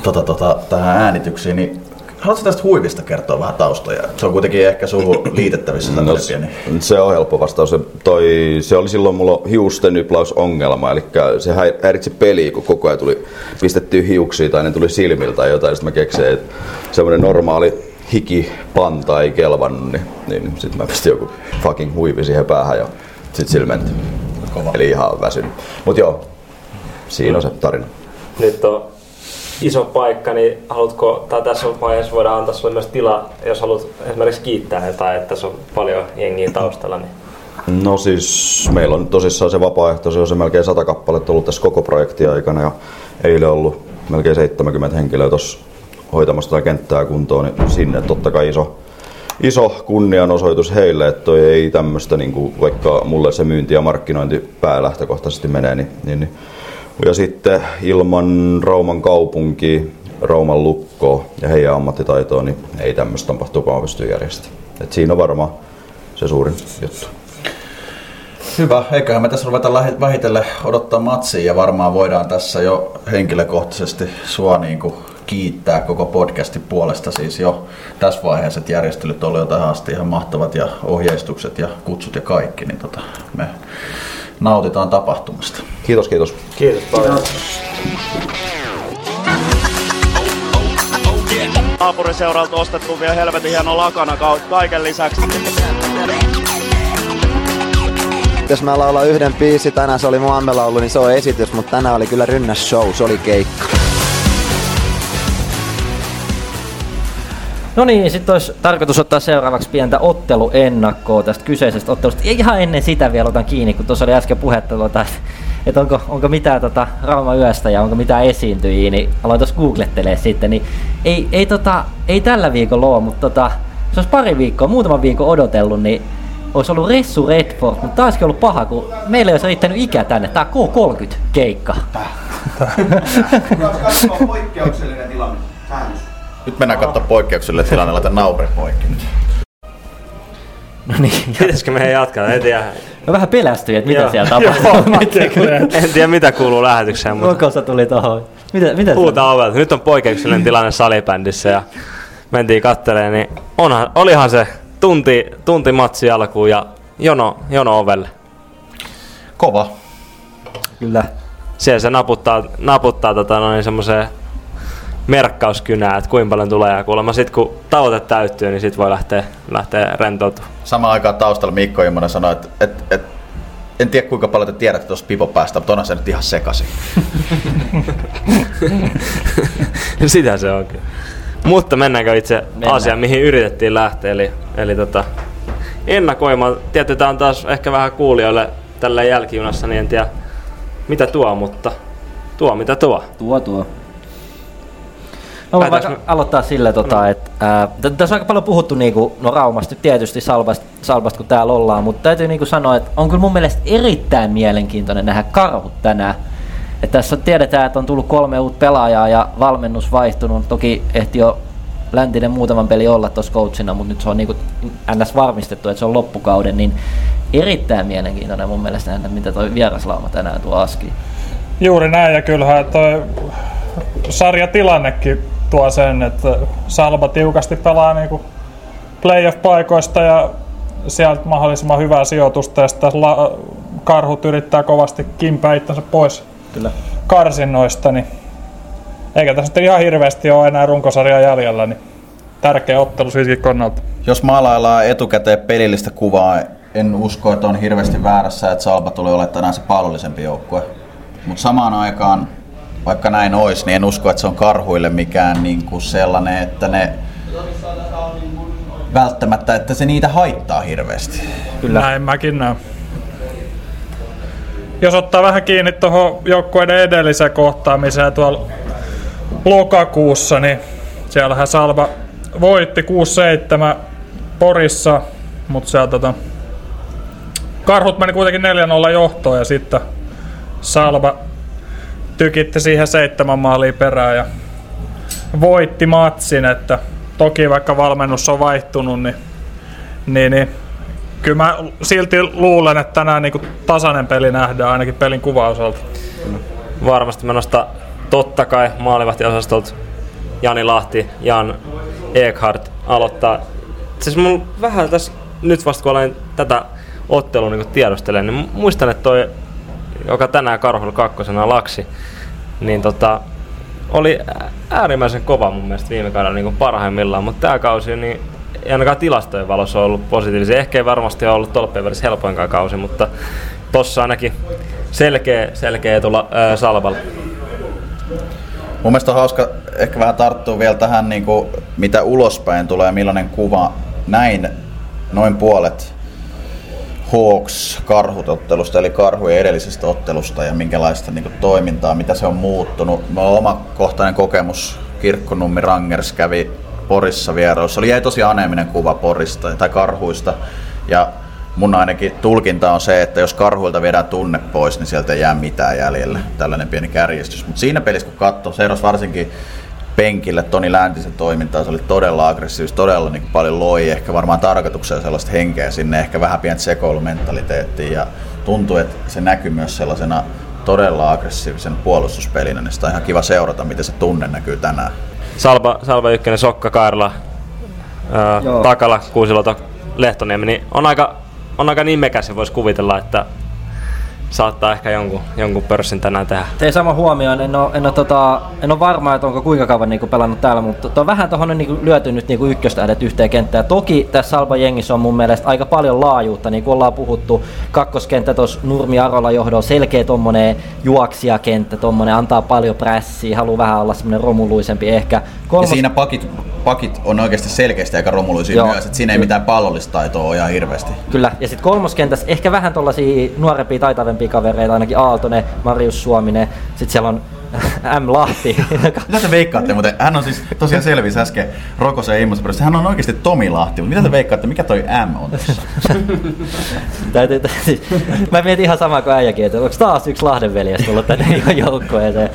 tota, tota, tähän äänityksiin. Niin Haluatko tästä huivista kertoa vähän taustoja? Se on kuitenkin ehkä suhun liitettävissä No, pieni. se on helppo vastaus. Se, toi, se oli silloin mulla hiusten yplausongelma, eli se häi- häiritsi peliä, kun koko ajan tuli pistettyä hiuksia tai ne tuli silmiltä tai jotain. Sitten mä keksin, että semmoinen normaali hikipanta ei kelvannut, niin, niin sitten mä pistin joku fucking huivi siihen päähän ja sitten silmenti. Kova. Eli ihan väsynyt. Mut joo, siinä on se tarina. Nyt on iso paikka, niin haluatko, tai tässä vaiheessa voidaan antaa sulle myös tila, jos haluat esimerkiksi kiittää jotain, että tässä on paljon jengiä taustalla, niin No siis meillä on tosissaan se vapaaehtoisuus, on se melkein 100 kappaletta ollut tässä koko projektin aikana ja eilen ollut melkein 70 henkilöä tuossa hoitamassa tätä kenttää kuntoon, niin sinne totta kai iso, iso kunnianosoitus heille, että toi ei tämmöistä, niin kuin, vaikka mulle se myynti ja markkinointi päälähtökohtaisesti menee, niin, niin, niin. Ja sitten ilman Rauman kaupunki, Rauman lukko ja heidän ammattitaitoa, niin ei tämmöistä tapahtumaa pysty järjestämään. Et siinä on varmaan se suurin juttu. Hyvä, eiköhän me tässä ruveta vähitellen odottaa matsia ja varmaan voidaan tässä jo henkilökohtaisesti sua niin kuin kiittää koko podcastin puolesta siis jo tässä vaiheessa, että järjestelyt oli jo tähän asti ihan mahtavat ja ohjeistukset ja kutsut ja kaikki, niin tota, me nautitaan tapahtumasta. Kiitos, kiitos. kiitos paljon. Naapuriseuralta ostettu vielä helvetin hieno lakana ka- kaiken lisäksi. Jos mä laulan yhden biisi, tänään se oli mun ammelaulu, niin se on esitys, mutta tänään oli kyllä rynnäs show, se oli keikka. No niin, sitten olisi tarkoitus ottaa seuraavaksi pientä otteluennakkoa tästä kyseisestä ottelusta. Ja ihan ennen sitä vielä otan kiinni, kun tuossa oli äsken puhetta, että onko, onko mitään tota, Rauma yöstä ja onko mitään esiintyjiä, niin aloin tuossa googlettelee sitten. Niin ei, ei, tota, ei tällä viikolla ole, mutta tota, se olisi pari viikkoa, muutaman viikon odotellut, niin olisi ollut Ressu Redford, mutta taaskin ollut paha, kun meillä ei olisi riittänyt ikä tänne. Tää K30 keikka. [LAUGHS] poikkeuksellinen tilanne. Nyt mennään katsoa poikkeuksellinen tilanne, laitan nauri poikki nyt. No niin. [LAUGHS] Pitäisikö meidän jatkaa? En tiedä. Mä vähän pelästyin, että mitä Joo. siellä tapahtuu. [LAUGHS] [LAUGHS] En tiedä mitä kuuluu lähetykseen, mutta Kokosa tuli tohon. Mitä, mitä huutaa ovelta. Nyt on poikkeuksellinen tilanne salibändissä ja mentiin katteleen, niin onhan, olihan se tunti, tunti matsi alkuun ja jono, jono ovelle. Kova. Kyllä. Siellä se naputtaa, naputtaa tota noin semmoiseen merkkauskynää, että kuinka paljon tulee ja kuulemma sit kun tavoite täyttyy, niin sit voi lähteä, lähteä rentoutumaan. Samaan aikaan taustalla Mikko Immonen sanoi, että et, et, en tiedä kuinka paljon te tiedätte tuosta pipopäästä, mutta onhan se nyt ihan sekaisin. [LAUGHS] Sitä se onkin. Mutta mennäänkö itse Mennään. asiaan, mihin yritettiin lähteä, eli, eli tota, ennakoima. Tietysti tämä on taas ehkä vähän kuulijoille tällä jälkijunassa, niin en tiedä mitä tuo, mutta tuo mitä tuo. Tuo tuo. No mä vaikka aloittaa sillä, tota, että ää, t- tässä on aika paljon puhuttu niinku, no Raumasta tietysti Salvasta, Salvasta kun täällä ollaan, mutta täytyy niinku sanoa, että on kyllä mun mielestä erittäin mielenkiintoinen nähdä karhut tänään. Et tässä tiedetään, että on tullut kolme uutta pelaajaa ja valmennus vaihtunut. Toki ehti jo Läntinen muutaman peli olla tuossa coachina, mutta nyt se on niinku ns. varmistettu, että se on loppukauden, niin erittäin mielenkiintoinen mun mielestä nähdä, mitä toi vieraslauma tänään tuo aski. Juuri näin, ja kyllähän toi sarjatilannekin tuo sen, että Salba tiukasti pelaa niinku playoff-paikoista ja sieltä mahdollisimman hyvää sijoitusta, ja sitten la- karhut yrittää kovasti kimpää itsensä pois Kyllä. karsinnoista, niin eikä tässä nyt ihan hirveästi ole enää runkosarjaa jäljellä, niin tärkeä ottelu siitäkin kannalta. Jos maalaillaan etukäteen pelillistä kuvaa, en usko, että on hirveästi väärässä, että Salba tulee olemaan tänään se pallollisempi joukkue. Mutta samaan aikaan, vaikka näin olisi, niin en usko, että se on karhuille mikään niin kuin sellainen, että ne välttämättä, että se niitä haittaa hirveästi. Kyllä. Näin mäkin näen. Jos ottaa vähän kiinni tuohon joukkueiden edelliseen kohtaamiseen tuolla lokakuussa, niin siellähän Salva voitti 6-7 Porissa, mutta siellä tota, Karhut meni kuitenkin 4-0 johtoon ja sitten Salva tykitti siihen seitsemän maalia perään ja voitti matsin, että toki vaikka valmennus on vaihtunut, niin, niin, niin kyllä mä silti luulen, että tänään niin tasainen peli nähdään ainakin pelin kuvaosalta. Varmasti mä nostan totta kai maalivahtiosastolta Jani Lahti, Jan Ekhardt aloittaa. Siis mulla vähän tässä nyt vasta kun olen tätä ottelua niin tiedostelen, niin muistan, että toi, joka tänään Karhulla kakkosena Laksi, niin tota, oli äärimmäisen kova mun mielestä viime kaudella niin parhaimmillaan, mutta tämä kausi niin ei ainakaan tilastojen valossa ollut positiivisia. Ehkä ei varmasti ole ollut tolppien välissä helpoinkaan kausi, mutta tossa ainakin selkeä, selkeä etulla ää, Salvalla. Mun mielestä on hauska ehkä vähän tarttua vielä tähän, niin kuin, mitä ulospäin tulee, millainen kuva näin noin puolet Hawks karhutottelusta, eli karhujen edellisestä ottelusta ja minkälaista niin kuin, toimintaa, mitä se on muuttunut. On omakohtainen kokemus, Kirkkonummi Rangers kävi Porissa vierailussa. Oli jäi tosi aneeminen kuva Porista tai karhuista. Ja mun ainakin tulkinta on se, että jos karhuilta viedään tunne pois, niin sieltä ei jää mitään jäljellä. Tällainen pieni kärjestys. Mutta siinä pelissä kun katsoo, seurasi varsinkin penkille Toni Läntisen toimintaa, se oli todella aggressiivista, todella niin paljon loi, ehkä varmaan tarkoituksella sellaista henkeä sinne, ehkä vähän pientä sekoilumentaliteettia ja tuntuu, että se näkyy myös sellaisena todella aggressiivisen puolustuspelinä, niin sitä on ihan kiva seurata, miten se tunne näkyy tänään. Salva, Salva Ykkönen, Sokka Kairla, ää. Takala, Kuusiloto, Lehtoniemi, niin on aika, on aika nimekäs ja voisi kuvitella, että saattaa ehkä jonkun, jonkun pörssin tänään tehdä. Tein sama huomioon, en ole, en ole, tota, en ole varma, että onko kuinka kauan niin kuin pelannut täällä, mutta to, vähän tuohon niin lyöty nyt niin ykköstähdet yhteen kenttään. Toki tässä Salpa jengissä on mun mielestä aika paljon laajuutta, niin kuin ollaan puhuttu. Kakkoskenttä tuossa Nurmi Arola johdolla, selkeä tommonen juoksijakenttä, tommonen antaa paljon prässiä, haluaa vähän olla semmoinen romuluisempi ehkä. Kolmos... Ja siinä pakit, pakit on oikeasti selkeästi aika romuluisia Joo. myös, että siinä ei mitään pallollista taitoa ole ihan hirveästi. Kyllä, ja sitten kolmoskentässä ehkä vähän tuollaisia nuorempia, taitavempia kavereita, ainakin Aaltonen, Marius Suominen, sitten siellä on [LAUGHS] M. Lahti. [LAUGHS] mitä te veikkaatte, mutta hän on siis tosiaan selvisi äsken Rokosen ja Immosen hän on oikeasti Tomi Lahti, mutta mitä te veikkaatte, mikä toi M on tässä? [LAUGHS] Mä mietin ihan samaa kuin äijäkin, että onko taas yksi Lahden veljes tullut tänne joukkueeseen.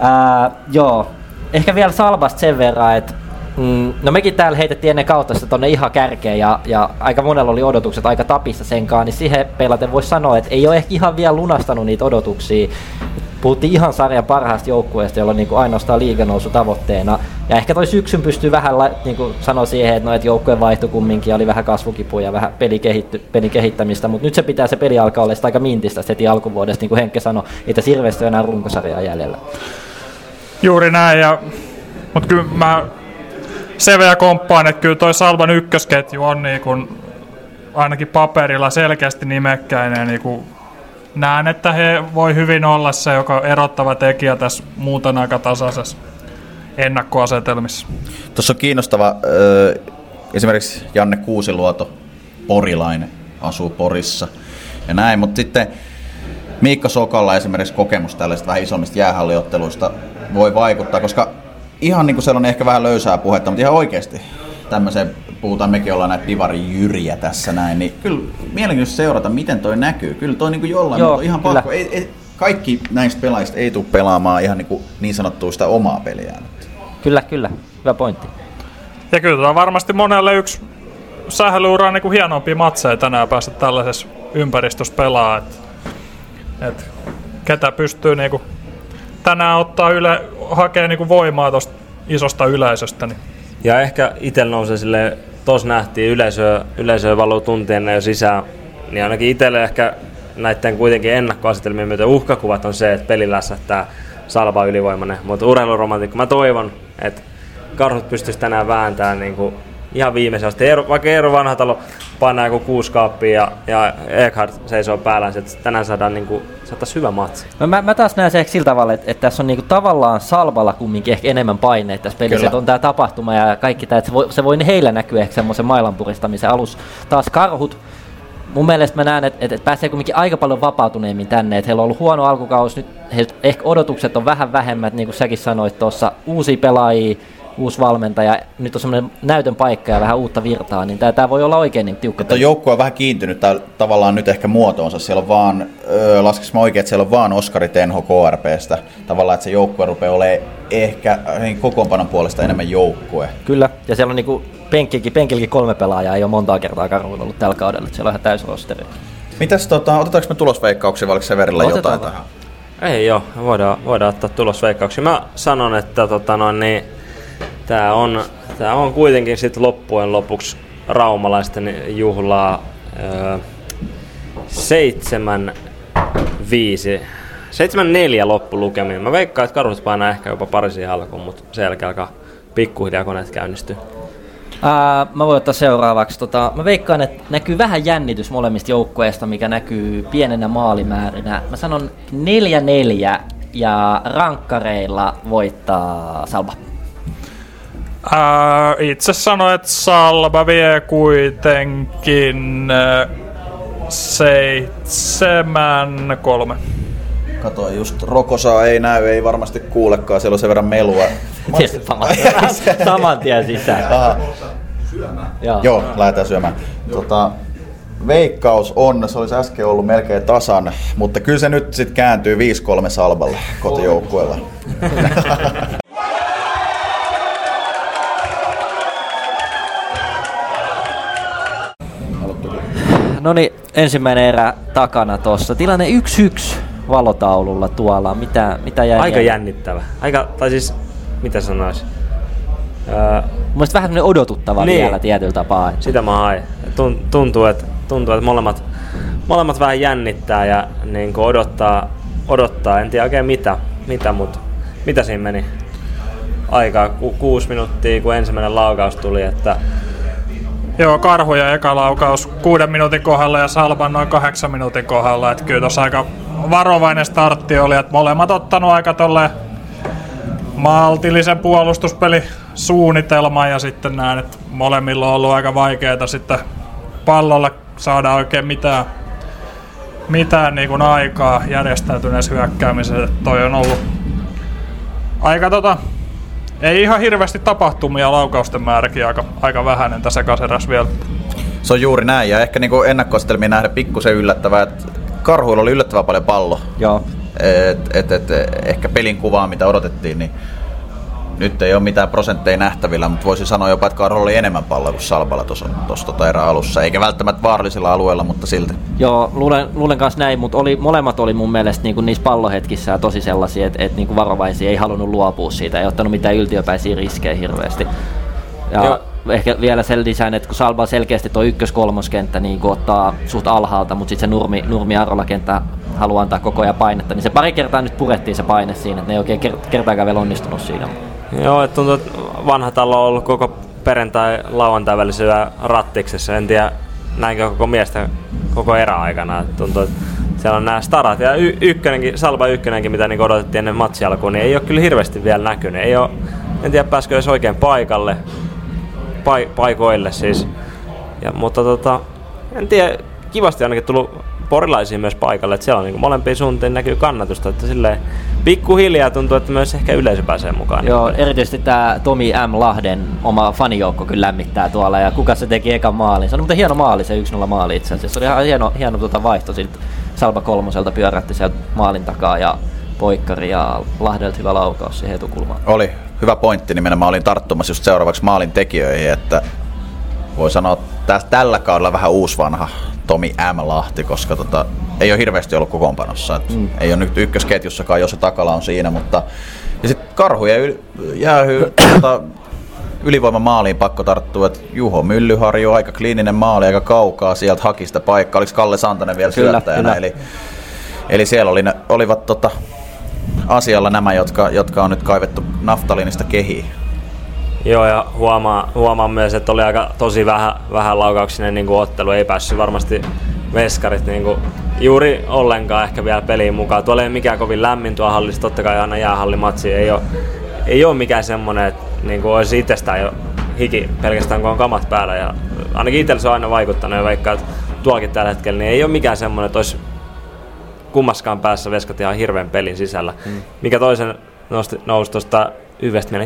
Ää, joo, ehkä vielä Salbasta sen verran, että Mm, no mekin täällä heitettiin ennen kautta sitä tonne ihan kärkeen ja, ja aika monella oli odotukset aika tapissa senkaan, niin siihen peilaten voisi sanoa, että ei ole ehkä ihan vielä lunastanut niitä odotuksia. Puhuttiin ihan sarjan parhaasta joukkueesta, jolla on niin kuin ainoastaan liiganousu tavoitteena. Ja ehkä toi syksyn pystyy vähän niin kuin sanoa siihen, että, no, että joukkueen vaihto kumminkin oli vähän kasvukipuja ja vähän pelikehitty, pelin kehittämistä, mutta nyt se pitää se peli alkaa olla aika mintistä heti alkuvuodesta, niin kuin Henkke sanoi, että hirveästi on enää runkosarjaa jäljellä. Juuri näin, ja, mutta kyllä mä sen verran komppaan, että kyllä toi Salvan ykkösketju on niin kuin, ainakin paperilla selkeästi nimekkäinen. Niin kuin näen, että he voi hyvin olla se, joka erottava tekijä tässä muuten aika tasaisessa ennakkoasetelmissa. Tuossa on kiinnostava esimerkiksi Janne Kuusiluoto, porilainen, asuu Porissa ja näin, mutta sitten Miikka Sokalla esimerkiksi kokemus tällaisista vähän isommista jäähalliotteluista voi vaikuttaa, koska ihan niin kuin sellainen ehkä vähän löysää puhetta, mutta ihan oikeasti tämmöiseen, puhutaan mekin ollaan näitä divarijyriä tässä näin, niin kyllä mielenkiintoista seurata, miten toi näkyy. Kyllä toi niin kuin jollain, Joo, mutta ihan kyllä. pakko. Ei, ei, kaikki näistä pelaajista ei tule pelaamaan ihan niin, kuin niin sanottua sitä omaa peliään. Kyllä, kyllä. Hyvä pointti. Ja kyllä tämä on varmasti monelle yksi sählyuraan niin hienompia matseja tänään päästä tällaisessa ympäristössä pelaa. Et, et, ketä pystyy niin kuin tänään ottaa yle, hakee niinku voimaa tuosta isosta yleisöstä. Niin. Ja ehkä itse nousee sille, tos nähtiin yleisöä, yleisöä valuu tuntien jo sisään, niin ainakin itselle ehkä näiden kuitenkin ennakkoasetelmien myötä uhkakuvat on se, että peli lässähtää salva ylivoimainen. Mutta urheiluromantikko, mä toivon, että karhut pystyisi tänään vääntämään niin kuin ihan viimeisen asti. Eero, vaikka Eero Vanhatalo painaa joku kuusi kaappia ja, ja Eckhart seisoo päällä, että tänään saadaan niin kuin, saataisiin hyvä matsi. No mä, mä taas näen se ehkä sillä tavalla, että, että tässä on niin kuin tavallaan Salvalla kumminkin ehkä enemmän paineita tässä pelissä, että on tämä tapahtuma ja kaikki tämä, että se voi, se voi heillä näkyä ehkä semmoisen mailan puristamisen alus. Taas karhut, mun mielestä mä näen, että, että pääsee kumminkin aika paljon vapautuneemmin tänne, että heillä on ollut huono alkukausi, nyt he, ehkä odotukset on vähän vähemmät, niin kuin säkin sanoit tuossa, uusia pelaajia, uusi valmentaja, nyt on semmoinen näytön paikka ja vähän uutta virtaa, niin tämä voi olla oikein niin tiukka. Tuo joukkue on vähän kiintynyt tää, tavallaan nyt ehkä muotoonsa. Siellä on vaan, öö, mä oikein, että siellä on vaan Oskari Tenho KRPstä. Tavallaan, että se joukkue rupeaa olemaan ehkä niin kokoonpanon puolesta enemmän joukkue. Kyllä, ja siellä on niinku penkkikin, penkilläkin kolme pelaajaa, ei ole montaa kertaa karhuilla ollut tällä kaudella, että siellä on ihan täys rosteri. Mitäs, tota, otetaanko me tulosveikkauksia, vai oliko Severillä jotain tähän? Ei joo, voidaan, voidaan ottaa tulosveikkauksia. Mä sanon, että tota noin, niin, Tää on, tää on kuitenkin sitten loppujen lopuksi raumalaisten juhlaa öö, 7 5 7-4 loppulukemiin. Mä veikkaan, että karhut painaa ehkä jopa parisiin alkuun, mutta sen jälkeen alkaa pikkuhiljaa koneet käynnistyy. Ää, mä voin ottaa seuraavaksi. Tota, mä veikkaan, että näkyy vähän jännitys molemmista joukkueista, mikä näkyy pienenä maalimäärinä. Mä sanon 4-4 ja rankkareilla voittaa Salva. Ää, itse sanoin, että Salva vie kuitenkin seitsemän kolme. Kato, just Rokosaa ei näy, ei varmasti kuulekaan, siellä on sen verran melua. [LAUGHS] saman tien sisään. Aha. Joo. Joo, lähdetään syömään. Tota, veikkaus on, se olisi äsken ollut melkein tasan, mutta kyllä se nyt sitten kääntyy 5-3 salvalle kotijoukkueella. [LAUGHS] No niin, ensimmäinen erä takana tuossa. Tilanne 1-1 valotaululla tuolla. Mitä, mitä jäi Aika jännittävä. Aika, tai siis, mitä sanois? Öö, Mielestäni vähän odotuttava niin. vielä tietyllä tapaa. Sitä mä hain. Tuntuu, että, tuntuu, että molemmat, molemmat vähän jännittää ja niin kuin odottaa, odottaa, en tiedä oikein mitä, mitä mutta mitä siinä meni? Aikaa ku, kuusi minuuttia, kun ensimmäinen laukaus tuli, että Joo, karhuja eka laukaus kuuden minuutin kohdalla ja Salban noin kahdeksan minuutin kohdalla. Että kyllä tuossa aika varovainen startti oli, että molemmat ottanut aika tolle maltillisen puolustuspeli suunnitelman ja sitten näen, että molemmilla on ollut aika vaikeaa sitten pallolla saada oikein mitään, mitään niin kuin aikaa järjestäytyneessä hyökkäämisessä. Toi on ollut aika tota, ei ihan hirveästi tapahtumia, laukausten määräkin aika, aika vähäinen tässä kaseras vielä. Se on juuri näin, ja ehkä niinku ennakkoastelmiin nähdä pikkusen yllättävää, että karhuilla oli yllättävän paljon pallo. Joo. Et, et, et, ehkä pelin kuvaa, mitä odotettiin, niin nyt ei ole mitään prosentteja nähtävillä, mutta voisi sanoa jopa, että Karhulla oli enemmän palloa kuin Salballa tuossa tota alussa. Eikä välttämättä vaarallisilla alueilla, mutta silti. Joo, luulen, luulen kanssa näin, mutta oli, molemmat oli mun mielestä niin kuin niissä pallohetkissä ja tosi sellaisia, että, että niin kuin varovaisia ei halunnut luopua siitä, ei ottanut mitään yltiöpäisiä riskejä hirveästi. Ja Joo. ehkä vielä sen lisään, että kun Salba selkeästi tuo ykkös-kolmoskenttä niin ottaa suht alhaalta, mutta sitten se nurmi, nurmi Arola kenttä haluaa antaa koko ajan painetta, niin se pari kertaa nyt purettiin se paine siinä, että ne ei oikein kertaakaan vielä onnistunut siinä. Joo, että tuntuu, että vanha talo on ollut koko perjantai lauantai välisyä rattiksessa. En tiedä, näinkö koko miestä koko eräaikana. Tuntuu, että siellä on nämä starat ja y- ykkönenkin, Salva ykkönenkin, mitä niin odotettiin ennen matsi alkuun, niin ei ole kyllä hirveästi vielä näkynyt. Ei ole, en tiedä pääskö edes oikein paikalle, pa- paikoille siis. Ja, mutta tota, en tiedä, kivasti ainakin tullut porilaisia myös paikalle, että siellä on niin molempiin suuntiin näkyy kannatusta, että silleen pikkuhiljaa tuntuu, että myös ehkä yleisö pääsee mukaan. Joo, erityisesti tämä Tomi M. Lahden oma fanijoukko kyllä lämmittää tuolla ja kuka se teki ekan maalin. Se on muuten hieno maali, se 1-0 maali itse asiassa. Se oli ihan hieno, hieno tuota vaihto siitä Salva kolmoselta pyörätti sieltä maalin takaa ja poikkari ja Lahdelta hyvä laukaus siihen etukulmaan. Oli hyvä pointti, nimenomaan olin tarttumassa just seuraavaksi maalin tekijöihin, että voi sanoa, että tällä kaudella vähän uusvanha Tomi M. Lahti, koska tota, ei ole hirveästi ollut kokoonpanossa. Et mm. Ei ole nyt ykkösketjussakaan, jos se takala on siinä, mutta ja sitten karhu ja yl, jäähy, tota, ylivoima maaliin pakko tarttua, että Juho Myllyharju, aika kliininen maali, aika kaukaa, sieltä haki sitä paikkaa. Oliko Kalle Santanen vielä kyllä, syöttäjänä? Kyllä. Eli, eli siellä oli, olivat tota, asialla nämä, jotka, jotka on nyt kaivettu naftalinista kehiin. Joo, ja huomaa, huomaa myös, että oli aika tosi vähän, vähän laukauksinen niin kuin ottelu. Ei päässyt varmasti veskarit niin kuin juuri ollenkaan ehkä vielä peliin mukaan. Tuolla ei ole mikään kovin lämmin tuo hallissa, totta kai aina jäähallimatsi ei ole, ei ole mikään semmoinen, että niin kuin olisi itsestään jo hiki pelkästään kun on kamat päällä. Ja ainakin itsellä se on aina vaikuttanut ja vaikka että tuollakin tällä hetkellä, niin ei ole mikään semmoinen, että olisi kummaskaan päässä veskat ihan hirveän pelin sisällä. Mm. Mikä toisen nosti, nousi tuosta yhdestä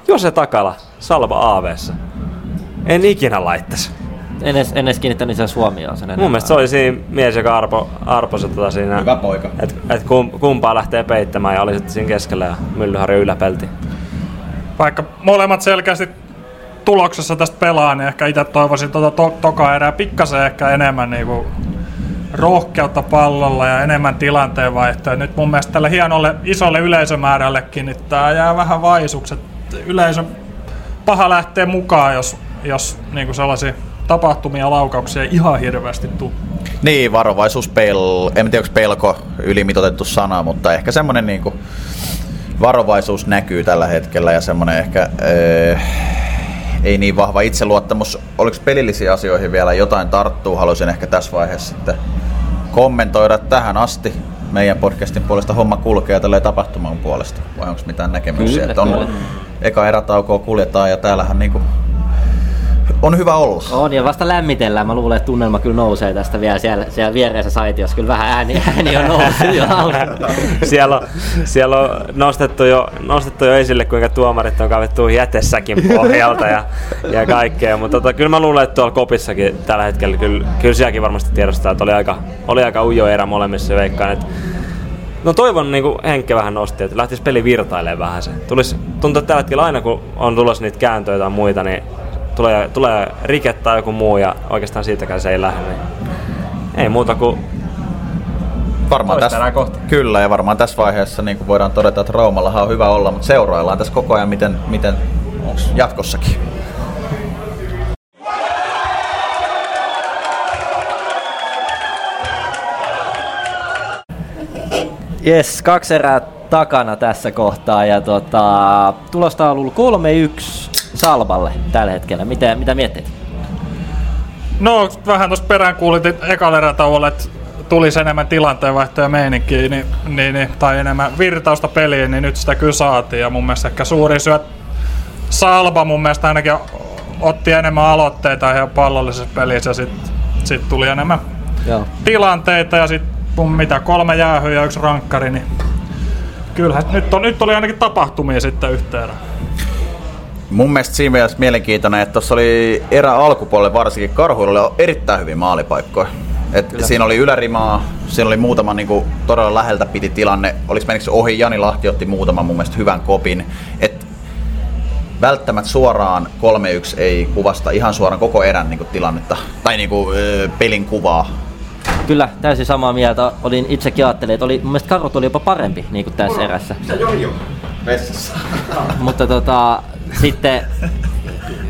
mieleen, Jose Takala, Salva AVssa. En ikinä laittaisi. En edes, en edes kiinnittänyt sen Suomioon sen Mun mielestä se oli siinä mies, joka arpo, arpo se tota siinä. Hyvä poika. Et, et kum, kumpaa lähtee peittämään ja oli sitten siinä keskellä ja Myllyharju yläpelti. Vaikka molemmat selkeästi tuloksessa tästä pelaa, niin ehkä itse toivoisin tuota to, toka erää pikkasen ehkä enemmän niinku rohkeutta pallolla ja enemmän tilanteen vaihtoja. Nyt mun mielestä tälle hienolle isolle yleisömäärällekin niin tää jää vähän vaisukset. Yleisö paha lähtee mukaan, jos, jos niinku sellaisia tapahtumia laukauksia ihan hirveästi tuu. Niin, varovaisuus, pel... en tiedä onko pelko ylimitotettu sana, mutta ehkä semmoinen niinku varovaisuus näkyy tällä hetkellä ja semmoinen ehkä ee, ei niin vahva itseluottamus. Oliko pelillisiä asioihin vielä jotain tarttuu? Haluaisin ehkä tässä vaiheessa sitten kommentoida tähän asti meidän podcastin puolesta homma kulkee tällä tapahtuman puolesta? Vai onko mitään näkemyksiä? Kyllä, että on, kyllä. Eka erätaukoa kuljetaan ja täällähän niinku on hyvä olla. On, ja vasta lämmitellään. Mä luulen, että tunnelma kyllä nousee tästä vielä siellä, siellä viereessä saitiossa. Kyllä vähän ääni, [LAUGHS] ääni on noussut jo siellä, on, siellä on nostettu jo, nostettu jo esille, kuinka tuomarit on kavettu jätessäkin pohjalta ja, ja kaikkea. Mutta tota, kyllä mä luulen, että tuolla kopissakin tällä hetkellä, kyllä, kyllä sielläkin varmasti tiedostaa, että oli aika, oli aika ujo erä molemmissa veikkaan. Että No toivon, niin kuin Henkke vähän nosti, että lähtisi peli virtailemaan vähän se. Tulisi, tuntuu, että tällä hetkellä aina kun on tulossa niitä kääntöjä tai muita, niin tulee, tulee rike tai joku muu ja oikeastaan siitäkään se ei lähde. Niin ei muuta kuin varmaan tässä, kohti. Kyllä, ja varmaan tässä vaiheessa niin kuin voidaan todeta, että Raumallahan on hyvä olla, mutta seuraillaan tässä koko ajan, miten, miten jatkossakin. Yes, kaksi erää takana tässä kohtaa ja tota, tulostaululla 3-1 Salballe tällä hetkellä. Mitä, mitä miettit? No vähän tuossa perään kuulit ekalla erätauolla, että tulisi enemmän tilanteenvaihtoja meininkiä niin, niin, niin, tai enemmän virtausta peliin, niin nyt sitä kyllä saatiin. Ja mun mielestä ehkä suurin syö Salba mun mielestä ainakin otti enemmän aloitteita ja pallollisessa pelissä ja sitten sit tuli enemmän Joo. tilanteita ja sitten mun mitä kolme jäähyä ja yksi rankkari, niin kyllähän nyt, on, nyt oli ainakin tapahtumia sitten yhteen. Mun mielestä siinä mielessä mielenkiintoinen, että tuossa oli erä alkupuolelle varsinkin Karhuilla oli erittäin hyvin maalipaikkoja. Et siinä oli ylärimaa, siinä oli muutama niinku, todella läheltä piti tilanne. Oliko menikö se ohi, Jani Lahti otti muutaman mun mielestä hyvän kopin. Et välttämättä suoraan 3-1 ei kuvasta ihan suoraan koko erän niinku, tilannetta tai niinku, ö, pelin kuvaa. Kyllä, täysin samaa mieltä. Olin itsekin ajattelin, että oli, mun mielestä Karot oli jopa parempi niin kuin tässä erässä. Vessassa. [LAUGHS] Mutta tota, sitten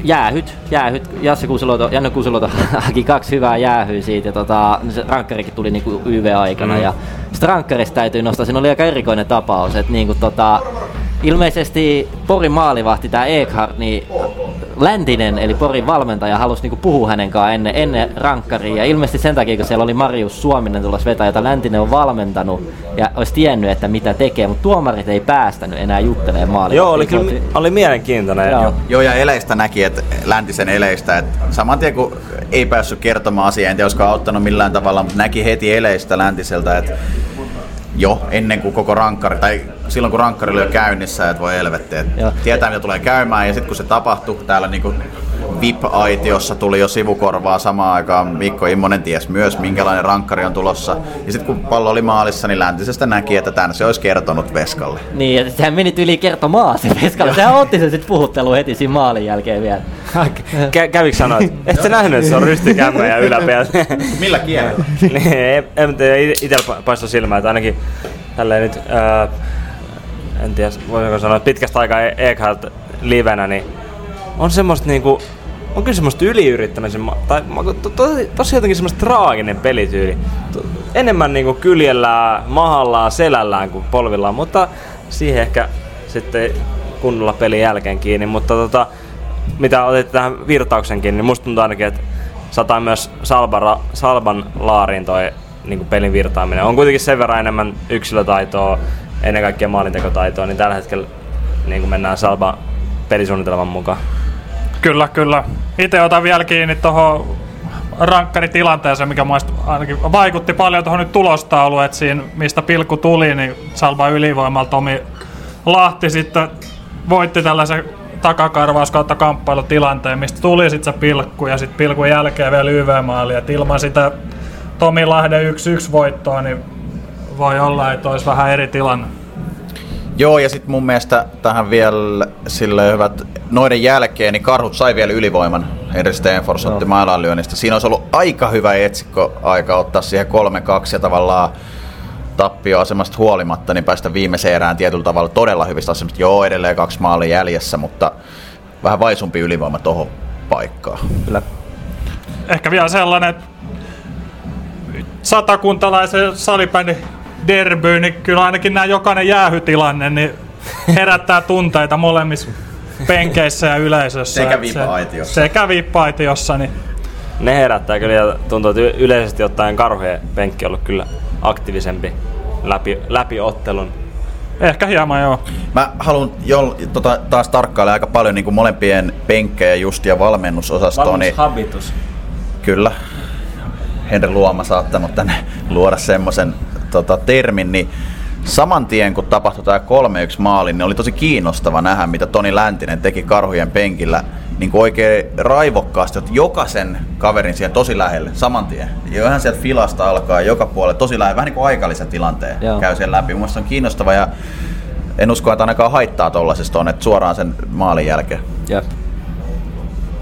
jäähyt, jäähyt. Jasse Kuuseloto, Janne Kuuseloto [LAUGHS] haki kaksi hyvää jäähyä siitä ja tota, se rankkarikin tuli niinku YV-aikana. Mm. Ja sitten rankkarista täytyy nostaa, siinä oli aika erikoinen tapaus, että niinku tota, ilmeisesti Porin maalivahti, tämä Eekhardt, niin Läntinen, eli Porin valmentaja, halusi niinku puhua hänen kanssaan ennen, ennen rankkaria. Ja ilmeisesti sen takia, kun siellä oli Marius Suominen tulossa vetää, jota Läntinen on valmentanut ja olisi tiennyt, että mitä tekee, mutta tuomarit ei päästänyt enää juttelemaan maalivahtia. Joo, oli kyllä oli mielenkiintoinen. Joo. Joo, ja eleistä näki, että läntisen eleistä, että saman tien kun ei päässyt kertomaan asiaa, en tiedä olisiko auttanut millään tavalla, mutta näki heti eleistä läntiseltä, että jo ennen kuin koko rankkari, tai silloin kun rankkari oli jo käynnissä, että voi helvetti, että Joo. tietää mitä tulee käymään, ja sitten kun se tapahtui täällä niinku VIP-aitiossa tuli jo sivukorvaa samaan aikaan. Mikko Immonen ties myös, minkälainen rankkari on tulossa. Ja sitten kun pallo oli maalissa, niin läntisestä näki, että tämän se olisi kertonut Veskalle. Niin, ja sehän meni yli kertomaan se Veskalle. Sehän otti sen sitten puhuttelu heti siinä maalin jälkeen vielä. [LAUGHS] Kä- kävikö sanoa, että et sä nähnyt, että se on rystikämmä ja yläpää? [LAUGHS] Millä kielellä? [LAUGHS] niin, en, en tiedä, itsellä paistoi silmään, että ainakin tälleen nyt, ää, en tiedä, voinko sanoa, että pitkästä aikaa Eekhardt livenä, niin on semmoista niinku, on kyllä semmoista yliyrittämisen, tai to, to, tosi jotenkin semmoista traaginen pelityyli. Enemmän niinku kyljellään, mahallaan, selällään kuin polvillaan, mutta siihen ehkä sitten kunnolla pelin jälkeen kiinni, mutta tota, mitä otit tähän virtauksenkin, niin musta tuntuu ainakin, että sataa myös Salbara, Salban laariin toi niin pelin virtaaminen. On kuitenkin sen verran enemmän yksilötaitoa, ennen kaikkea maalintekotaitoa, niin tällä hetkellä niin mennään Salban pelisuunnitelman mukaan. Kyllä, kyllä. Itse otan vielä kiinni tuohon rankkaritilanteeseen, mikä ainakin vaikutti paljon tuohon nyt tulostauluun, että siinä mistä pilkku tuli, niin Salva ylivoimalta Tomi Lahti sitten voitti tällaisen takakarvaus kautta kamppailutilanteen, mistä tuli sitten se pilkku ja sitten pilkun jälkeen vielä YV-maali. Et ilman sitä Tomi Lahden 1-1 voittoa, niin voi olla, että olisi vähän eri tilanne. Joo, ja sitten mun mielestä tähän vielä sille hyvät, noiden jälkeen, niin karhut sai vielä ylivoiman. Henry Stenfors otti mailanlyönnistä. Siinä olisi ollut aika hyvä etsikko aika ottaa siihen 3-2 ja tavallaan tappioasemasta huolimatta, niin päästä viimeiseen erään tietyllä tavalla todella hyvistä asemista. Joo, edelleen kaksi maalia jäljessä, mutta vähän vaisumpi ylivoima tuohon paikkaan. Kyllä. Ehkä vielä sellainen, että satakuntalaisen salibändin derby, niin kyllä ainakin nämä jokainen jäähytilanne niin herättää tunteita molemmissa penkeissä ja yleisössä. Sekä VIP-aitiossa. Sekä VIP-aitiossa, niin Ne herättää kyllä ja tuntuu, että yleisesti ottaen karhujen penkki on ollut kyllä aktiivisempi läpi, läpi ottelun. ehkä hieman joo. Mä haluan jo, tota, taas tarkkailla aika paljon niin kuin molempien penkkejä just ja valmennusosastoa. Niin habitus. Kyllä. Henri Luoma saattanut tänne luoda semmoisen tota, termin, niin saman tien kun tapahtui tämä 3-1 maali, niin oli tosi kiinnostava nähdä, mitä Toni Läntinen teki karhujen penkillä niin kuin oikein raivokkaasti, että jokaisen kaverin siihen tosi lähelle, saman tien. Ja ihan sieltä filasta alkaa joka puolelle, tosi lähelle, vähän niin kuin aikallisen tilanteen Joo. käy siellä läpi. Mun on kiinnostava ja en usko, että ainakaan haittaa tollasesta on, että suoraan sen maalin jälkeen. Jep.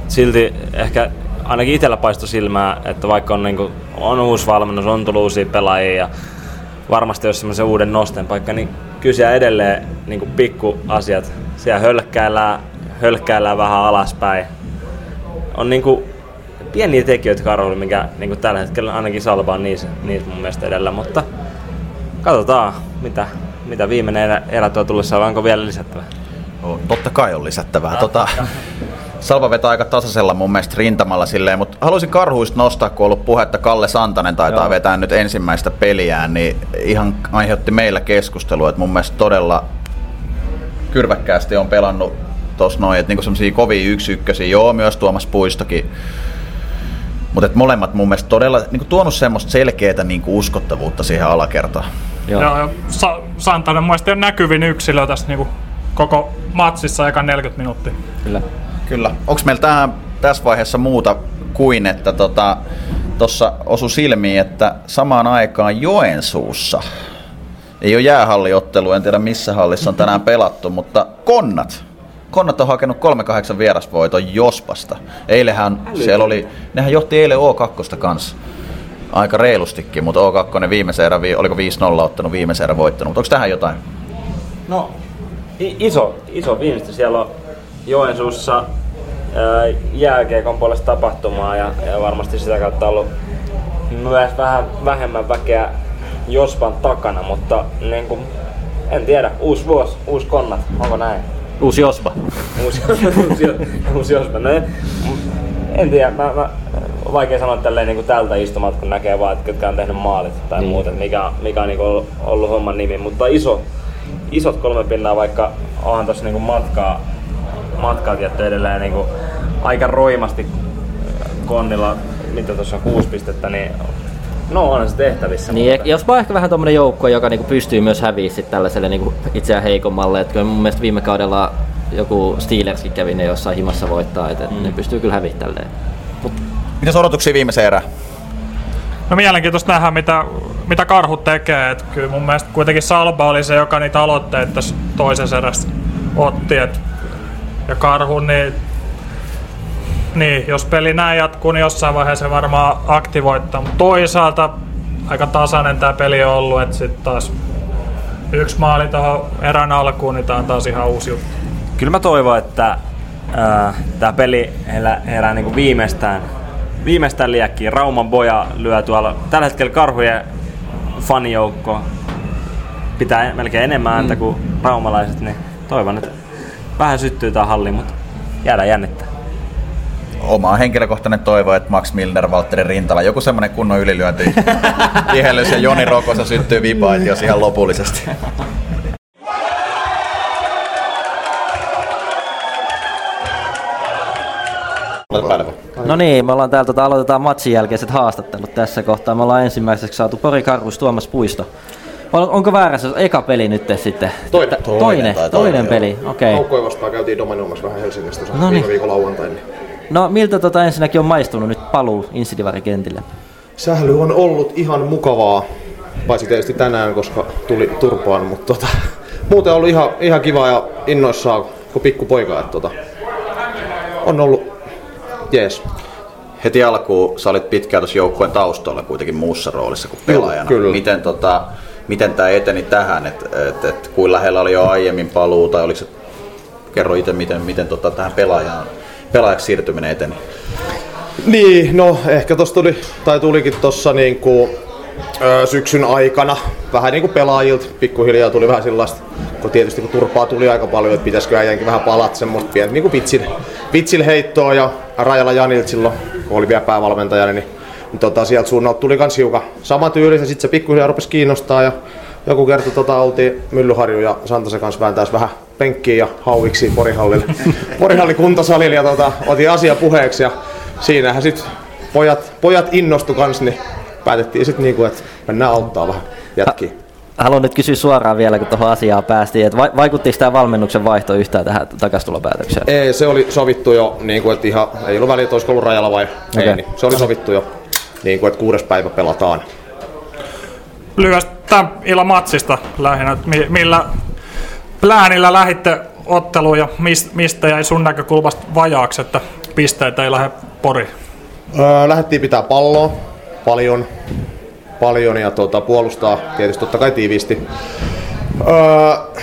Silti ehkä ainakin itsellä paistoi silmää, että vaikka on, niinku, on uusi valmennus, on tullut uusia pelaajia ja varmasti jos semmoisen uuden nosten paikka, niin kyllä siellä edelleen niinku pikku asiat, siellä hölkkäillään, hölkkäillään vähän alaspäin. On niinku pieniä tekijöitä Karolle, mikä niinku tällä hetkellä ainakin Salba on niissä, niissä mun mielestä edellä, mutta katsotaan. mitä, mitä viimeinen erä, erä tuo tullessa, vai onko vielä lisättävä? Oh, totta kai on lisättävää. Tota, Salva vetää aika tasaisella mun mielestä rintamalla silleen, mutta haluaisin karhuista nostaa, kun on ollut puhetta Kalle Santanen taitaa Joo. vetää nyt ensimmäistä peliään, niin ihan aiheutti meillä keskustelua, että mun mielestä todella kyrväkkäästi on pelannut tos noin, että niinku semmosia kovia yksi ykkösiä, joo myös Tuomas Puistokin, mutta molemmat mun mielestä todella niinku tuonut semmoista selkeää niinku uskottavuutta siihen alakertaan. Joo. Joo, ja Sa- Santanen mun mielestä on näkyvin yksilö tässä niinku koko matsissa eka 40 minuuttia. Kyllä. Kyllä. Onko meillä tähän, tässä vaiheessa muuta kuin, että tuossa tota, osu silmiin, että samaan aikaan Joensuussa ei ole jäähalliottelu, en tiedä missä hallissa on tänään pelattu, mutta Konnat. Konnat on hakenut 3-8 vierasvoiton Jospasta. Eilehän siellä oli, nehän johti eilen O2 kanssa aika reilustikin, mutta O2 viimeisen erä, oliko 5-0 ottanut viimeisen erä voittanut, mutta onko tähän jotain? No, iso, iso viimeistä siellä on Joensuussa jääkiekon puolesta tapahtumaa ja, ja varmasti sitä kautta ollut myös vähän vähemmän väkeä Jospan takana, mutta niin kuin, en tiedä, uusi vuosi, uusi konnat, onko näin? Uusi Jospa. uusi, [LAUGHS] uusi, uusi Jospa. No, en tiedä, mä, mä, vaikea sanoa tälleen niin kuin tältä istumalta, kun näkee vaan, että ketkä on tehnyt maalit tai niin. muuta, mikä, mikä on niin kuin ollut homman nimi, mutta iso, isot kolme pinnaa, vaikka onhan tuossa niin matkaa, matkaa tietty edelleen niin kuin aika roimasti Konnilla, mitä tuossa on kuusi pistettä, niin No on se tehtävissä. Niin, mutta... jos vaan ehkä vähän tommonen joukko, joka niinku pystyy myös häviä sit tällaiselle niinku itseään heikommalle. Et mun mielestä viime kaudella joku Steelerskin kävi ne jossain himassa voittaa, että mm. ne pystyy kyllä häviä tälleen. Mut... Mitäs odotuksia viimeiseen erään? No mielenkiintoista nähdä, mitä, mitä karhu tekee. Et kyllä mun mielestä kuitenkin Salba oli se, joka niitä aloitteita tässä toisessa erässä otti. Et, ja karhu, niin niin, jos peli näin jatkuu, niin jossain vaiheessa se varmaan aktivoittaa. Mutta toisaalta aika tasainen tämä peli on ollut, että sitten taas yksi maali tuohon erän alkuun, niin tämä on taas ihan uusi juttu. Kyllä mä toivon, että äh, tämä peli herää, herää niin viimeistään, viimeistään liekkiin. Rauman boja lyö tuolla tällä hetkellä karhujen fanijoukko pitää melkein enemmän ääntä mm. kuin raumalaiset, niin toivon, että vähän syttyy tämä halli, mutta jäädään jännittää oma henkilökohtainen toivo, että Max Milner, Valtteri Rintala, joku semmoinen kunnon ylilyönti, [LAUGHS] kihellys ja Joni Rokossa syttyy vipait, jos ihan lopullisesti. No niin, me ollaan täältä, tota, aloitetaan matsin jälkeiset haastattelut tässä kohtaa. Me ollaan ensimmäiseksi saatu Pori Karhus Tuomas Puisto. On, onko väärässä eka peli nyt sitten? Toinen. Toinen, toinen, toinen, toinen peli, okei. Okay. Haukkoja vastaan käytiin dominoimassa vähän Helsingistä no niin. viime viikon lauantaina. Niin No miltä tota ensinnäkin on maistunut nyt paluu Insidivari-kentille? Sähly on ollut ihan mukavaa, paitsi tietysti tänään, koska tuli turpaan, mutta tota, [LAUGHS] muuten on ollut ihan, ihan kiva ja innoissaan kuin pikkupoika. Että tota, on ollut jees. Heti alkuun sä olit pitkään tuossa joukkueen taustalla kuitenkin muussa roolissa kuin pelaajana. Kyllä. Miten, tota, miten tämä eteni tähän, että et, et, kuin lähellä oli jo aiemmin paluu, tai oliko se, kerro itse, miten, miten tota, tähän pelaajaan pelaajaksi siirtyminen eteni? Niin, no ehkä tuossa tuli, tai tulikin tuossa niinku, syksyn aikana vähän niin kuin pelaajilta pikkuhiljaa tuli vähän sellaista, kun tietysti kun turpaa tuli aika paljon, että pitäisikö äijänkin vähän palata semmoista pientä niin kuin vitsil, vitsil heittoa ja Rajala Janilta silloin, kun oli vielä päävalmentajana, niin tota, sieltä suunnalta tuli kans hiukan sama tyyli ja sitten se pikkuhiljaa rupesi kiinnostaa ja joku kerta tota, oltiin Myllyharju ja Santasen kanssa vääntäisi vähän penkkiin ja hauviksi Porihallille. [LAUGHS] Porihalli kuntosalille ja tota, otin asia puheeksi ja siinähän sitten pojat, pojat innostu kans, niin päätettiin sitten niinku, että mennään auttaa vähän jätkiä. Haluan nyt kysyä suoraan vielä, kun tuohon asiaan päästiin, että vaikuttiko tämä valmennuksen vaihto yhtään tähän takastulopäätökseen? Ei, se oli sovittu jo, niin kuin, että ihan, ei ollut väliä, että olisiko ollut rajalla vai okay. ei, niin se oli sovittu jo, niin kuin, että kuudes päivä pelataan. Lyhyesti tämän illan matsista lähinnä, millä pläänillä lähitte otteluun ja mistä jäi sun näkökulmasta vajaaksi, että pisteitä ei lähde pori? Öö, lähdettiin pitää palloa paljon, paljon ja tuota, puolustaa tietysti totta kai tiiviisti. Öö,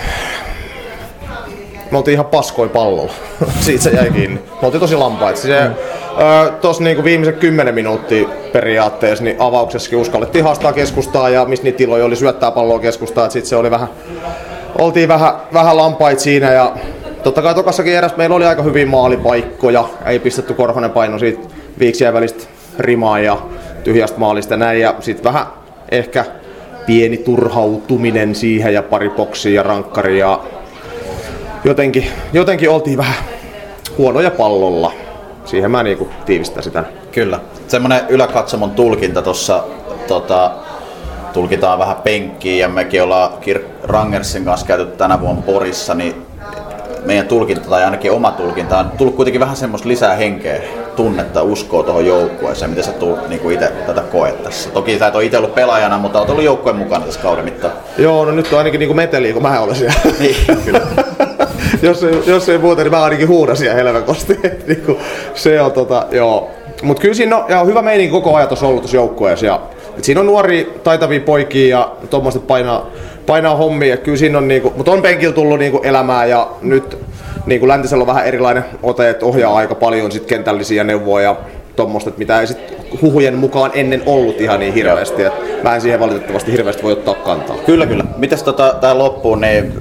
me oltiin ihan paskoi pallolla. [LAUGHS] Siitä se jäi kiinni. Me oltiin tosi lampaita. Se, mm. Tuossa niinku viimeiset 10 minuuttia periaatteessa, niin avauksessakin uskallettiin haastaa keskustaa ja missä niitä tiloja oli syöttää palloa keskustaa. Sitten se oli vähän, oltiin vähän, vähän lampait siinä ja totta kai tokassakin eräs meillä oli aika hyviä maalipaikkoja. Ei pistetty Korhonen paino siitä viiksiä välistä rimaa ja tyhjästä maalista näin. Ja sitten vähän ehkä pieni turhautuminen siihen ja pari boksia ja rankkari ja jotenkin, jotenkin oltiin vähän huonoja pallolla. Siihen mä niinku tiivistäisin tämän. Kyllä. Semmoinen yläkatsomon tulkinta tuossa tota, tulkitaan vähän penkkiä ja mekin ollaan Kirk Rangersin kanssa käyty tänä vuonna Porissa, niin meidän tulkinta tai ainakin oma tulkinta on tullut kuitenkin vähän semmoista lisää henkeä, tunnetta, uskoa tuohon joukkueeseen. Miten sä tulet niin itse tätä koet tässä? Toki sä et ole itse ollut pelaajana, mutta olet ollut joukkueen mukana tässä kauden mittaan. Joo, no nyt on ainakin niinku meteliä, kun mä olen siellä. niin, kyllä. [LAUGHS] jos, ei, jos ei muuta, niin mä ainakin huudasin ja helvekosti. [LAUGHS] niinku, se on tota, joo. Mut kyllä siinä on, ja on hyvä meininki koko ajan tuossa ollut tuossa joukkueessa. Siinä on nuoria, taitavia poikia ja tuommoista painaa, painaa hommia. Ja kyllä siinä on, niinku, mutta on penkillä tullut niinku elämää ja nyt niinku Läntisellä on vähän erilainen ote, että ohjaa aika paljon sit kentällisiä neuvoja ja tuommoista, mitä ei sit huhujen mukaan ennen ollut ihan niin hirveästi. Et mä en siihen valitettavasti hirveästi voi ottaa kantaa. Kyllä, kyllä. Mites tota, tää loppuun, niin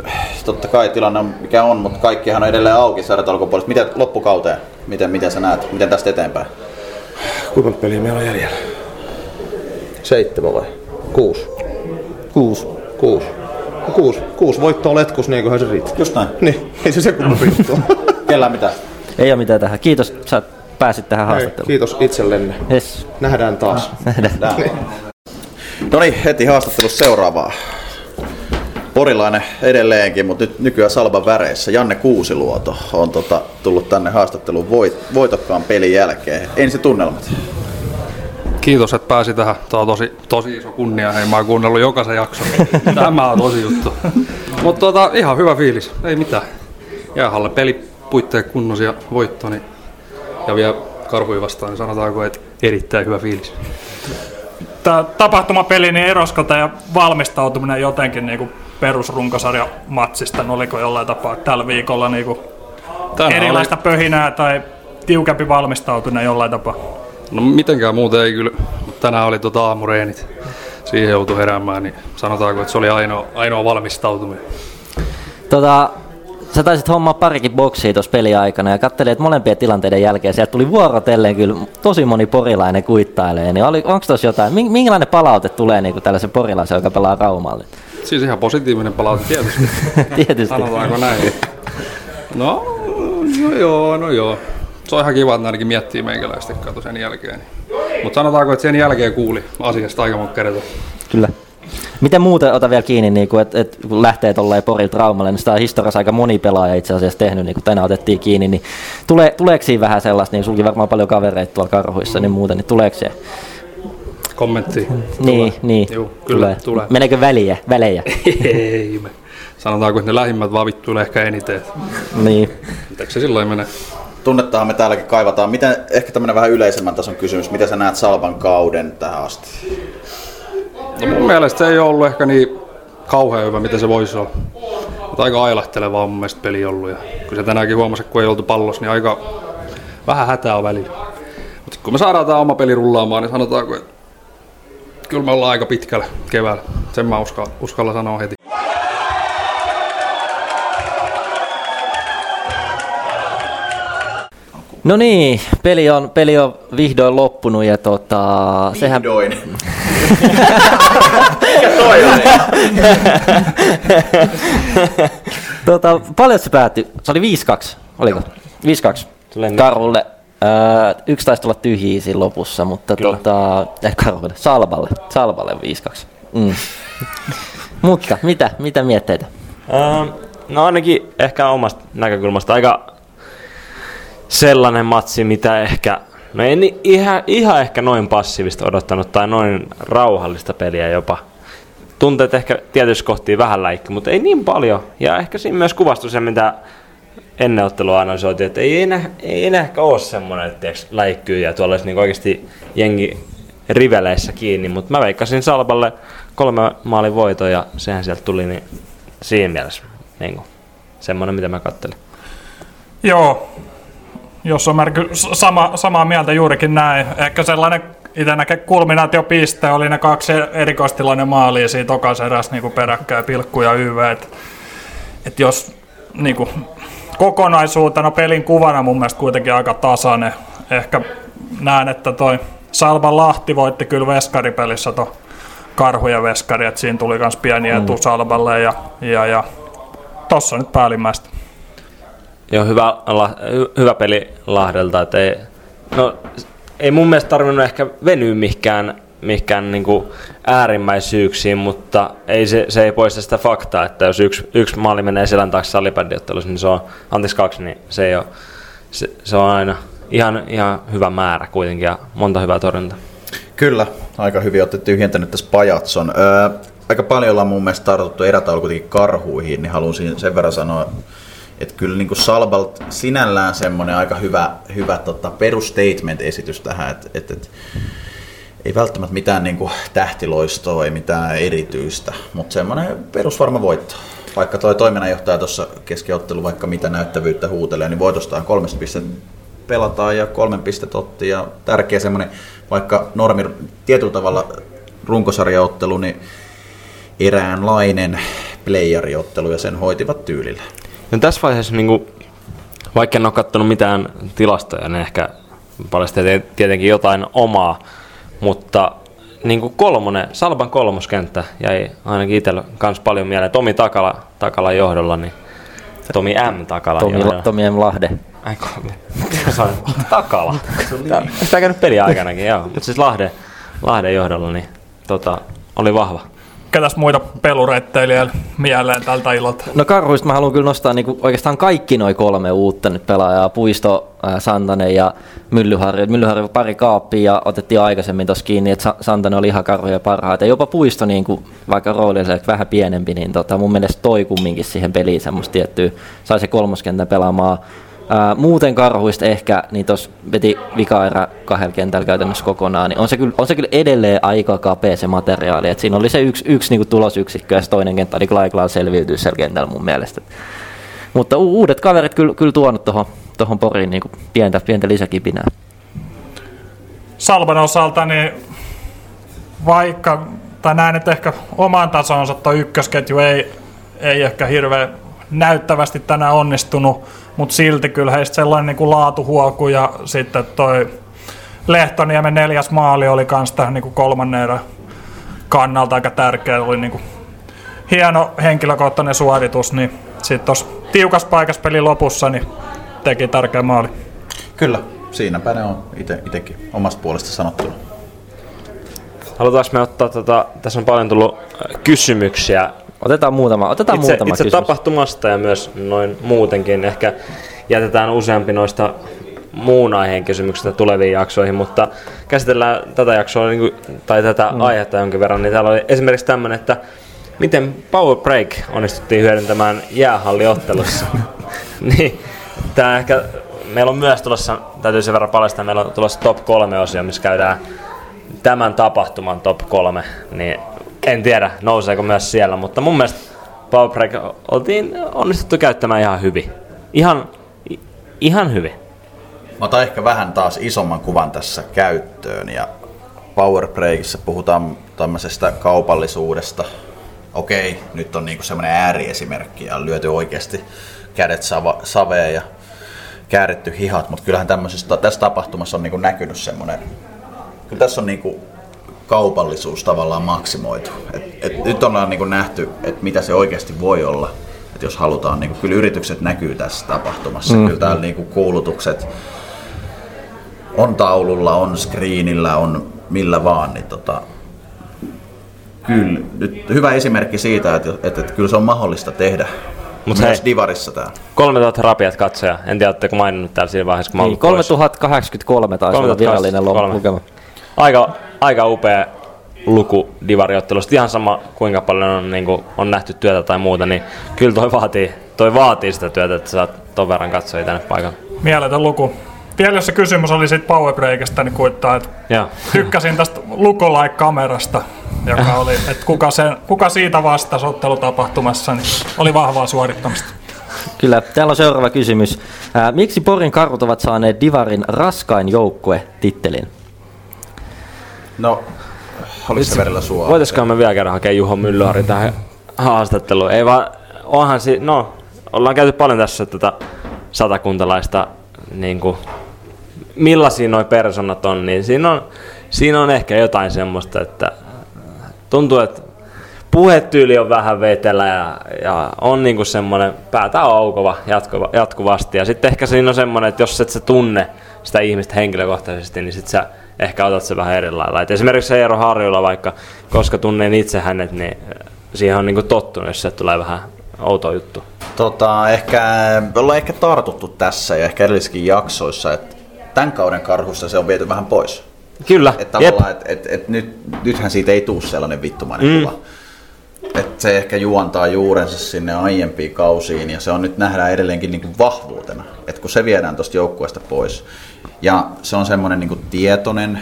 totta kai tilanne on mikä on, mutta kaikkihan on edelleen auki sarjat alkupuolesta. Miten loppukauteen? Miten, miten sä näet? Miten tästä eteenpäin? Kuinka monta peliä meillä on jäljellä? Seitsemän vai? Kuusi. Kuusi. Kuusi. Kuusi, kuusi voittoa letkus, niin eiköhän se riitä. Just näin. Niin, ei [LAUGHS] se se kummempi juttu. Kellään mitään. Ei ole mitään tähän. Kiitos, sä pääsit tähän haastatteluun. kiitos itsellenne. Yes. Nähdään taas. Nähdään. No niin, heti haastattelussa seuraavaa. Porilainen edelleenkin, mutta nyt nykyään Salban väreissä. Janne Kuusiluoto on tota, tullut tänne haastatteluun voit, voitokkaan pelin jälkeen. Ensi tunnelmat. Kiitos, että pääsi tähän. Tämä on tosi, tosi iso kunnia. Hei, mä oon kuunnellut jokaisen jakson. [LAUGHS] Tämä on tosi juttu. Mutta tota, ihan hyvä fiilis. Ei mitään. Jäähalle peli puitteet kunnossa ja voitto. Niin, ja vielä karhui vastaan, niin sanotaanko, että erittäin hyvä fiilis. Tämä tapahtumapeli, niin erosko tämä valmistautuminen jotenkin niin kuin perusrunkosarjan matsista? No, oliko jollain tapaa tällä viikolla niin kuin Tänään erilaista pöhinää tai tiukempi valmistautuminen jollain tapaa? No mitenkään muuten ei kyllä, mutta tänään oli tota aamureenit. Siihen joutui heräämään, niin sanotaanko, että se oli ainoa, ainoa valmistautuminen. Tota, sä taisit hommaa parikin boksia tuossa peliaikana ja katselin, että molempien tilanteiden jälkeen sieltä tuli vuorotellen kyllä tosi moni porilainen kuittailee. Niin oli, onko tuossa jotain, min- minkälainen palaute tulee niin tällaisen porilaisen, joka pelaa Raumalle? Siis ihan positiivinen palaute tietysti. [LAUGHS] Tietysti. Sanotaanko näin. No, no joo, no joo. Se on ihan kiva, että ainakin miettii meikäläistä kato sen jälkeen. Mutta sanotaanko, että sen jälkeen kuuli asiasta aika monta kertaa. Kyllä. Miten muuten ota vielä kiinni, niin kuin, että, että kun lähtee tuollain Porilta Raumalle, niin sitä on historiassa aika moni pelaaja itse asiassa tehnyt, niin kuin tänään otettiin kiinni, niin tulee, tuleeko siinä vähän sellaista, niin sulki varmaan paljon kavereita tuolla karhuissa, niin muuten, niin tuleeko se? Kommentti. Niin, niin. Joo, kyllä, tulee. Meneekö väliä, välejä? Ei me. Sanotaanko, että ne lähimmät vaan vittuilee ehkä eniten. niin. Eikö se silloin mene? Tunnettahan me täälläkin kaivataan. Miten, ehkä tämmöinen vähän yleisemmän tason kysymys. Miten sä näet Salban kauden tähän asti? No mun mielestä se ei ollut ehkä niin kauhean hyvä, mitä se voisi olla. Mutta aika ailahtelevaa on mun mielestä peli ollut. Ja kyllä se tänäänkin huomasi, kun ei oltu pallossa, niin aika vähän hätää on välillä. Mutta kun me saadaan tämä oma peli rullaamaan, niin sanotaanko, että kyllä me ollaan aika pitkällä keväällä. Sen mä uskalla, uskalla sanoa heti. No niin, peli on, peli on vihdoin loppunut ja tota, sehän... Vihdoin. [LAUGHS] Mikä toi oli? tota, paljon se päättyi? Se oli 5-2, oliko? 5-2 Karulle. Öö, yksi taisi olla tyhjiä siinä lopussa, mutta tota, eh, Karulle, Salvalle, Salvalle 5-2. Mm. mutta mitä, mitä mietteitä? Ähm, no ainakin ehkä omasta näkökulmasta aika sellainen matsi, mitä ehkä, no en ihan, ihan ehkä noin passiivista odottanut tai noin rauhallista peliä jopa. Tunteet ehkä tietysti kohtiin vähän läikky, mutta ei niin paljon. Ja ehkä siinä myös kuvastui se, mitä ennen ottelua analysoitiin, että ei enää, ei enää ehkä ole semmoinen, että läikkyy ja tuolla olisi niin oikeasti jengi riveleissä kiinni, mutta mä veikkasin Salpalle kolme maalin voito ja sehän sieltä tuli, niin siinä mielessä niin kuin, semmoinen, mitä mä kattelin. Joo, jos on märky, sama, samaa mieltä juurikin näin. Ehkä sellainen itse näkee kulminaatiopiste oli ne kaksi erikoistilainen maalia siitä tokas eräs niin peräkkäin, pilkku ja YV. Et, et jos niin kuin, kokonaisuutena pelin kuvana mun mielestä kuitenkin aika tasainen. Ehkä näen, että toi Salvan Lahti voitti kyllä veskaripelissä to Karhu ja Veskari, että siinä tuli myös pieni etu mm. Salvalle ja, ja, ja tossa nyt päällimmäistä. Joo, hyvä, hyvä peli Lahdelta. Että ei, no, ei mun mielestä tarvinnut ehkä venyä mihinkään, mihinkään niin äärimmäisyyksiin, mutta ei se, se ei poista sitä faktaa, että jos yksi, yksi maali menee selän taakse salipädiottelussa, niin se on, anteeksi kaksi, niin se ei ole, se, se on aina ihan, ihan hyvä määrä kuitenkin ja monta hyvää torjuntaa. Kyllä, aika hyvin olette tyhjentänyt tässä pajatson. Öö, aika paljon ollaan mun mielestä tartuttu erätaulu kuitenkin karhuihin, niin haluan sen verran sanoa, että kyllä niin Salbalt sinällään semmoinen aika hyvä, hyvä tota, perustatement-esitys tähän, että et, et, ei välttämättä mitään niin kuin tähtiloistoa, ei mitään erityistä, mutta semmoinen perusvarma voitto. Vaikka tuo toiminnanjohtaja tuossa keskiottelu vaikka mitä näyttävyyttä huutelee, niin voitostaan kolmesta pistettä pelataan ja kolmen pistet otti ja tärkeä semmoinen, vaikka normi tietyllä tavalla runkosarjaottelu, niin eräänlainen playeriottelu ja sen hoitivat tyylillä. No tässä vaiheessa, niin kuin, vaikka en ole katsonut mitään tilastoja, niin ehkä paljastaa tietenkin jotain omaa, mutta niin kuin kolmonen, Salban kolmoskenttä jäi ainakin itsellä myös paljon mieleen. Tomi Takala, Takala johdolla, niin Tomi M. Takala Tomi, johdolla. Tomi M. Lahde. Ai [LAUGHS] Takala. Sitä käynyt peliaikanakin, joo. Mutta siis Lahde, Lahden johdolla, niin tota, oli vahva ketäs muita pelureitteilijä mieleen tältä ilolta? No karhuista mä haluan kyllä nostaa niinku oikeastaan kaikki noin kolme uutta nyt pelaajaa. Puisto, Santanen ja Myllyharju. Myllyharju pari kaappia ja otettiin aikaisemmin tuossa kiinni, että Santanen oli ihan karhuja parhaita. Jopa Puisto, niinku, vaikka rooli oli vähän pienempi, niin tota, mun mielestä toi kumminkin siihen peliin semmoista tiettyä. Sai se kolmoskentän pelaamaan Ää, muuten karhuista ehkä, niin tuossa veti vikaerä kahdella kentällä käytännössä kokonaan, niin on se kyllä, on se kyllä edelleen aika kapea se materiaali. Et siinä oli se yksi, yksi niin tulosyksikkö ja se toinen kenttä oli Klaiklaan selviytyä siellä kentällä mun mielestä. Mutta u- uudet kaverit kyllä, kyllä tuonut tuohon tohon poriin niin pientä, pientä lisäkipinää. Salvan osalta, niin vaikka, tai näen, että ehkä oman tasonsa tuo ykkösketju ei, ei ehkä hirveän näyttävästi tänään onnistunut, mutta silti kyllä heistä sellainen niin kuin laatuhuoku ja sitten toi Lehtoniemen neljäs maali oli kans tähän niin kuin kolmannen erän kannalta aika tärkeä. Oli niin kuin hieno henkilökohtainen suoritus, niin sitten tuossa tiukas paikas pelin lopussa niin teki tärkeä maali. Kyllä, siinäpä ne on itsekin omasta puolesta sanottuna. Halutaanko me ottaa, tota, tässä on paljon tullut kysymyksiä Otetaan muutama, otetaan itse, muutama itse kysymys. tapahtumasta ja myös noin muutenkin. Ehkä jätetään useampi noista muun aiheen kysymyksistä tuleviin jaksoihin, mutta käsitellään tätä jaksoa niin tai tätä mm. aihetta jonkin verran. Niin täällä oli esimerkiksi tämmöinen, että miten Power Break onnistuttiin hyödyntämään jäähalliottelussa. [LAUGHS] niin, tämä ehkä, meillä on myös tulossa, täytyy sen verran paljastaa, meillä on tulossa top 3 osio, missä käydään tämän tapahtuman top 3, niin en tiedä, nouseeko myös siellä, mutta mun mielestä Powerbreak oltiin onnistuttu käyttämään ihan hyvin. Ihan, ihan hyvin. Mä otan ehkä vähän taas isomman kuvan tässä käyttöön ja Powerbreakissa puhutaan tämmöisestä kaupallisuudesta. Okei, nyt on niinku semmoinen ääriesimerkki ja on lyöty oikeasti kädet sava, saveen ja kääritty hihat, mutta kyllähän tämmöisessä, tässä tapahtumassa on niinku näkynyt semmoinen, kyllä tässä on niinku kaupallisuus tavallaan maksimoitu. Et, et nyt ollaan niin nähty, että mitä se oikeasti voi olla. Et jos halutaan, niin kuin, kyllä yritykset näkyy tässä tapahtumassa. Mm. Kyllä täällä niin kuin, kuulutukset on taululla, on screenillä, on millä vaan. Niin tota, kyllä, nyt hyvä esimerkki siitä, että, että, että kyllä se on mahdollista tehdä. Mut Myös hei, Divarissa tää. 3000 rapiat katsoja. En tiedä, oletteko maininnut täällä siinä vaiheessa, kun mä niin, 3083 taisi olla virallinen lukema. Aika, aika upea luku divariottelusta. Ihan sama kuinka paljon on, niin kuin, on nähty työtä tai muuta, niin kyllä toi vaatii, toi vaatii sitä työtä, että saat ton verran katsojia tänne paikalle. Mieletön luku. Vielä jos se kysymys oli siitä powerbreakista, niin kuittaa, että ja. tykkäsin tästä lukolike-kamerasta, joka oli, että kuka, sen, kuka siitä vastasi ottelutapahtumassa, niin oli vahvaa suorittamista. Kyllä, täällä on seuraava kysymys. Ää, miksi Porin karhut ovat saaneet Divarin raskain joukkue tittelin? No, olis se verillä sua. Voitaiskohan me vielä kerran hakea Juho Myllyhari tähän haastatteluun? Ei vaan, onhan si- no, ollaan käyty paljon tässä tätä satakuntalaista, niin kuin, millaisia noi personat on, niin siinä on, siinä on ehkä jotain semmoista, että tuntuu, että puhetyyli on vähän vetelä ja, ja on niinku semmoinen päätä aukova jatkuva, jatkuvasti. Ja sitten ehkä siinä on semmoinen, että jos et sä tunne sitä ihmistä henkilökohtaisesti, niin sit sä ehkä otat se vähän eri lailla. Et esimerkiksi se Eero Harjula vaikka, koska tunnen itse hänet, niin siihen on niinku tottunut, jos se tulee vähän outo juttu. Tota, ehkä, me ollaan ehkä tartuttu tässä ja ehkä edellisissäkin jaksoissa, että tämän kauden karhusta se on viety vähän pois. Kyllä, Että tavallaan, et, et, et nyt, nythän siitä ei tule sellainen vittumainen Mm. kuva. Et se ehkä juontaa juurensa sinne aiempiin kausiin ja se on nyt nähdään edelleenkin niin kuin vahvuutena, että kun se viedään tuosta joukkueesta pois. Ja se on semmoinen niin tietoinen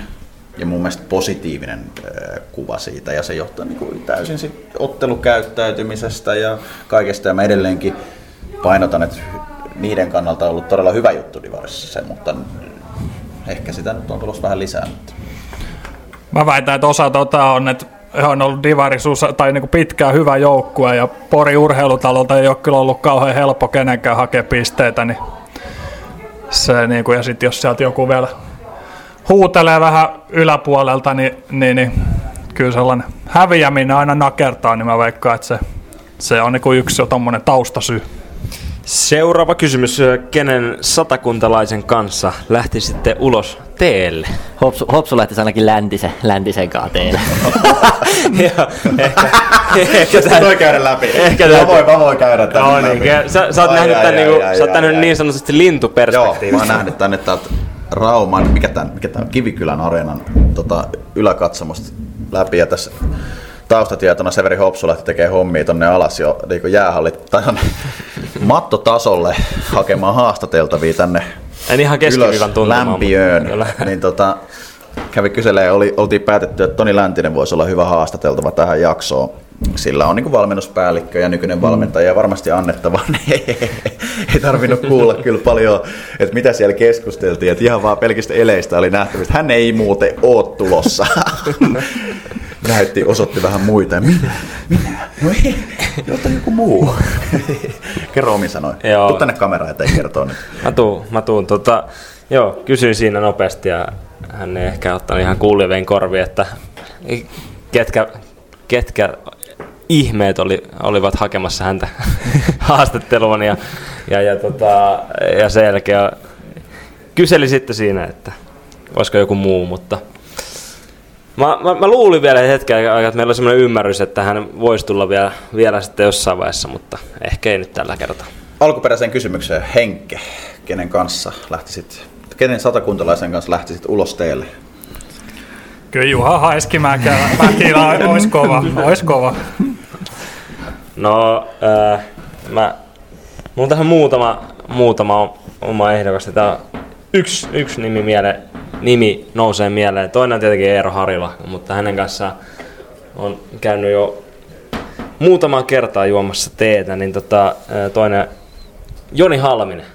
ja mun mielestä positiivinen äh, kuva siitä ja se johtaa niin kuin täysin sit ottelukäyttäytymisestä ja kaikesta ja mä edelleenkin painotan, että niiden kannalta on ollut todella hyvä juttu Divarissa se, mutta ehkä sitä nyt on tulossa vähän lisää. Mä väitän, että osa tota on, että he on ollut divarisuus tai niinku pitkään hyvä joukkue ja Pori urheilutalolta ei ole kyllä ollut kauhean helppo kenenkään hakea pisteitä, niin se niinku, ja sitten jos sieltä joku vielä huutelee vähän yläpuolelta, niin, niin, niin kyllä sellainen häviäminen aina nakertaa, niin mä veikkaan, että se, se on niinku yksi jo tommonen taustasyy. Seuraava kysymys. Kenen satakuntalaisen kanssa lähtisitte ulos teelle? Hopsu, Hopsu lähtisi ainakin läntisen, läntisen kaateelle. [LAUGHS] Joo, ehkä, ehkä Tästä voi käydä läpi. Ehkä mä, voin, mä voin käydä tämän Joo, niin, läpi. ke- sä, sä oot Ai, nähnyt ai, tän, ai, niinku, ai, sä oot ai, nähnyt ai. niin sanotusti Joo, mä lintuperspektiivistä. oon nähnyt tänne täältä Rauman, mikä tää, mikä tää on, Kivikylän areenan tota, yläkatsomusta läpi ja tässä taustatietona Severi Hopsu lähti tekee hommia tonne alas jo niin jäähallit tai tonne [LAUGHS] mattotasolle hakemaan haastateltavia tänne En ihan ylös lämpiöön. mutta. [LAUGHS] Niin tota, kävi kyselee, oli, oltiin päätetty, että Toni Läntinen voisi olla hyvä haastateltava tähän jaksoon. Sillä on niin valmennuspäällikkö ja nykyinen valmentaja ja varmasti annettava. [LAUGHS] ei tarvinnut kuulla kyllä paljon, että mitä siellä keskusteltiin. Että ihan vaan pelkistä eleistä oli nähtävistä. Hän ei muuten oo tulossa. Näytti, osoitti vähän muita. Minä? Minä? No ei, jota joku muu. Kerro omin sanoin. Joo. Tuu tänne kameraan eteen kertoo nyt. Mä tuun, mä tuun. Tota, joo, kysyin siinä nopeasti ja hän ei ehkä ottanut ihan kuulivien korvi, että ketkä, ketkä ihmeet oli, olivat hakemassa häntä [LAUGHS] haastatteluun ja, ja, ja, tota, ja sen jälkeen kyseli sitten siinä, että olisiko joku muu, mutta Mä, mä, mä luulin vielä hetken aikaa, että meillä oli semmoinen ymmärrys, että hän voisi tulla vielä, vielä sitten jossain vaiheessa, mutta ehkä ei nyt tällä kertaa. alkuperäiseen kysymykseen, Henkke, kenen kanssa lähtisit, kenen satakuntalaisen kanssa lähtisit ulos teille? Kyllä Juha Haiskimäkälä olisi kova, olisi kova. No, äh, mä, mulla on tähän muutama, muutama oma ehdokas. Tää on yksi, yksi nimi, miele, nimi nousee mieleen. Toinen on tietenkin Eero Harila, mutta hänen kanssaan on käynyt jo muutamaa kertaa juomassa teetä, niin tota, toinen Joni Halminen.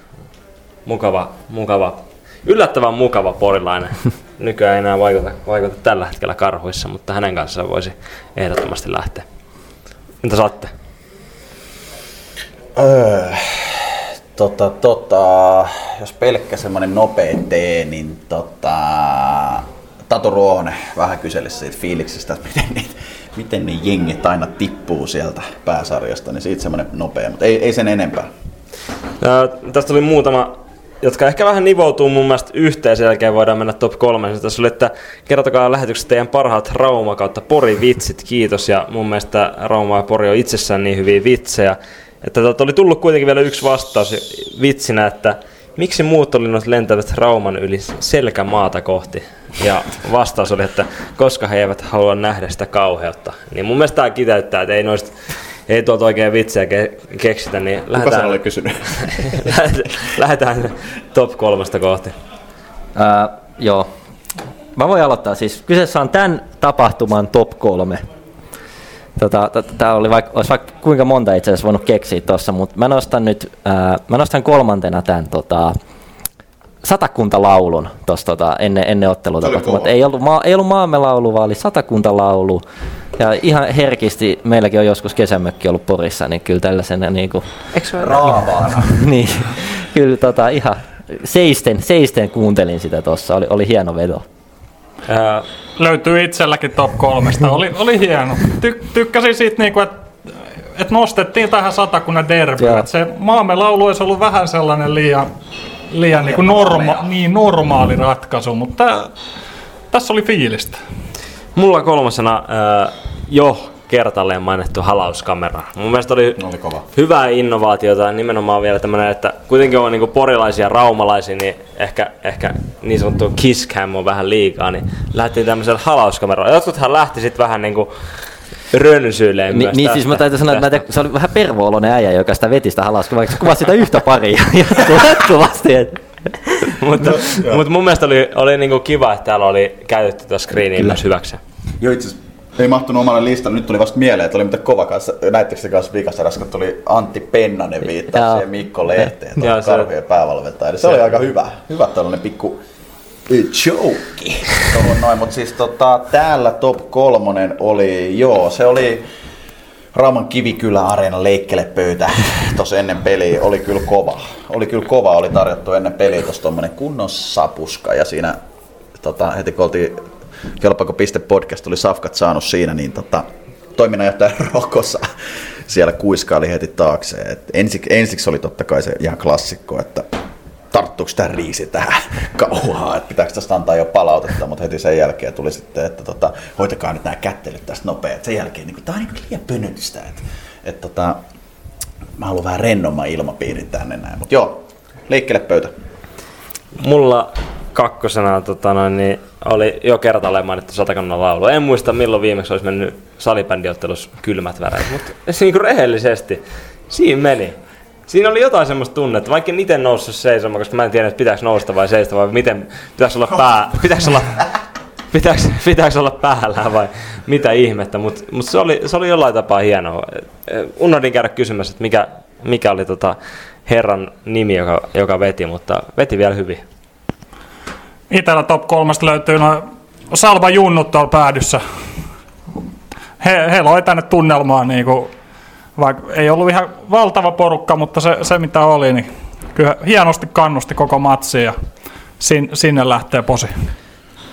Mukava, mukava, yllättävän mukava porilainen. [LAUGHS] Nykyään ei enää vaikuta, vaikuta tällä hetkellä karhuissa, mutta hänen kanssaan voisi ehdottomasti lähteä. Mitä saatte? Öö, tota, tota, jos pelkkä semmonen nopea tee, niin tota, Tatu Ruohonen vähän kyseli siitä fiiliksestä, että miten, niitä, miten ne jengit aina tippuu sieltä pääsarjasta, niin siitä semmonen nopea, mutta ei, ei sen enempää. Ää, tästä tuli muutama, jotka ehkä vähän nivoutuu mun mielestä yhteen, sen jälkeen voidaan mennä top kolmeen. Tässä oli, että kertokaa lähetyksessä teidän parhaat Rauma kautta Pori vitsit, kiitos. Ja mun mielestä Rauma ja Pori on itsessään niin hyviä vitsejä. Että tuota, oli tullut kuitenkin vielä yksi vastaus vitsinä, että miksi muuttolinnut lentävät Rauman yli selkämaata kohti? Ja vastaus oli, että koska he eivät halua nähdä sitä kauheutta. Niin mun mielestä tämä kiteyttää, että ei noista ei tuolta oikein vitsejä ke- keksitä, niin lähdetään, sen oli kysynyt? [LAUGHS] lähdetään top kolmesta kohti. Ää, joo. Mä voin aloittaa siis. Kyseessä on tämän tapahtuman top kolme. Tota, Tämä oli vaikka, olisi vaikka kuinka monta itse asiassa voinut keksiä tuossa, mutta mä nostan nyt, ää, mä nostan kolmantena tämän tota, satakuntalaulun tuossa tota, ennen, ennen ottelutapahtumat. Ei ollut, maa, ei ollut maamme laulu, vaan oli satakuntalaulu. Ja ihan herkisti, meilläkin on joskus kesämökki ollut Porissa, niin kyllä tällaisena niin kuin, Raavaana. [LAUGHS] niin, kyllä tota, ihan seisten, seisten kuuntelin sitä tuossa, oli, oli hieno veto. Ää... Löytyy itselläkin top kolmesta, oli, oli hieno. Ty, tykkäsin siitä, niinku, että et nostettiin tähän satakunnan derbyyn. Se maamme laulu olisi ollut vähän sellainen liian, liian niin norma, niin normaali ratkaisu, mutta tässä oli fiilistä. Mulla kolmosena äh, jo kertalleen mainittu halauskamera. Mun mielestä oli, oli kova. hyvää innovaatiota, nimenomaan vielä tämmöinen, että kuitenkin on niinku porilaisia raumalaisia, niin ehkä, ehkä niin sanottu kisscam on vähän liikaa, niin lähtiin tämmöisellä halauskameralla. Jotkuthan lähti sitten vähän niinku rönsyilee Ni, Niin siis mä täytyy sanoa, että mä te, se oli vähän pervoolonen äijä, joka sitä veti sitä halauskamera, vaikka se kuvasi sitä yhtä paria [LAUGHS] jatkuvasti. mutta, no, mutta mun mielestä oli, oli niinku kiva, että täällä oli käytetty tuossa screeniin myös hyväksi. Joo, itse ei mahtunut omalle listalle. Nyt tuli vasta mieleen, että oli mitä kova kanssa. Näittekö se kanssa vikassa, kun tuli Antti Pennanen viittaa siihen Mikko Lehteen, tuon karhujen päävalmentaja. Se, se oli aika hyvä. Hyvä tällainen pikku joke. Noin, mutta siis tota, täällä top kolmonen oli, joo, se oli Rauman Kivikylä Areena leikkelepöytä tuossa ennen peliä. Oli kyllä kova. Oli kyllä kova, oli tarjottu ennen peliä tuossa tuommoinen kunnon sapuska ja siinä tota, heti kun oltiin Kelpaako piste podcast oli safkat saanut siinä, niin tota, toiminnanjohtaja Rokossa siellä kuiskaili heti taakse. Et ensiksi, ensiksi oli totta kai se ihan klassikko, että tarttuuko tämä riisi tähän [LAUGHS] kauhaa, että pitääkö tästä antaa jo palautetta, mutta heti sen jälkeen tuli sitten, että tota, hoitakaa nyt nämä kättelyt tästä nopeasti. Sen jälkeen niin tämä on niin liian pönötystä, että, että tota, mä haluan vähän rennomman ilmapiirin tänne näin, mutta joo, leikkele pöytä. Mulla kakkosena tota noin, niin oli jo kertaalleen mainittu satakannan laulu. En muista milloin viimeksi olisi mennyt salibändiottelussa kylmät väreet, mutta [LAUGHS] niin rehellisesti, siinä meni. Siinä oli jotain semmoista tunnetta, vaikka en itse noussut seisomaan, koska mä en tiedä, että pitääkö nousta vai seistä vai miten pitäisi olla pää, [LAUGHS] pitäisi olla, pitäisi, pitäisi olla päällä vai mitä ihmettä, mutta mut se, oli, se oli jollain tapaa hienoa. Unohdin käydä kysymässä, että mikä, mikä oli tota herran nimi, joka, joka veti, mutta veti vielä hyvin. Itellä top kolmesta löytyy noin Salva Junnut tuolla päädyssä. He, he loi tänne tunnelmaan, niin kuin, vaikka ei ollut ihan valtava porukka, mutta se, se mitä oli, niin kyllä hienosti kannusti koko matsia ja sin, sinne lähtee posi.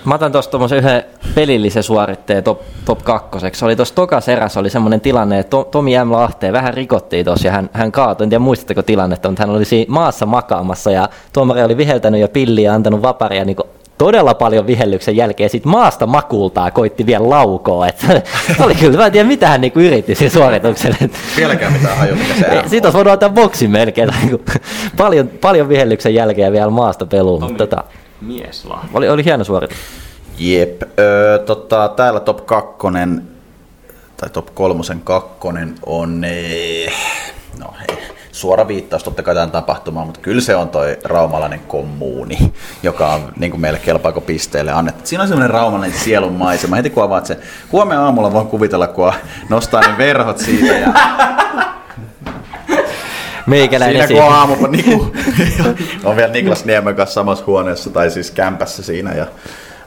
Mä otan tuosta tuommoisen yhden pelillisen suoritteen top, top kakkoseksi. Oli tuossa tokas eräs oli semmoinen tilanne, että Tomi M. Lahteen vähän rikottiin tuossa ja hän, hän kaatui. En tiedä muistatteko tilannetta, mutta hän oli siinä maassa makaamassa ja tuomari oli viheltänyt jo pilliä ja antanut vaparia niin todella paljon vihellyksen jälkeen sit maasta makultaa koitti vielä laukoa. Et, [LAUGHS] oli kyllä, mä en tiedä mitä hän niinku yritti siinä suorituksella. Vieläkään mitään haju, mikä se [LAUGHS] Siitä olisi voinut ottaa boksin melkein. Niinku, [LAUGHS] paljon, paljon vihellyksen jälkeen vielä maasta peluun. Mutta, tota, mies oli, oli hieno suoritus. Jep. Öö, tota, täällä top 2 tai top kolmosen kakkonen on, ee, no hei, suora viittaus totta kai tähän tapahtumaan, mutta kyllä se on toi raumalainen kommuuni, joka on niin kuin meille kelpaako pisteelle annettu. Siinä on semmoinen raumalainen sielun maisema. Heti kun avaat se, huomenna aamulla voin kuvitella, kun nostaa ne verhot siitä ja Meikäläinen siinä kun on kuin, [LAUGHS] on vielä Niklas Niemen kanssa samassa huoneessa tai siis kämpässä siinä ja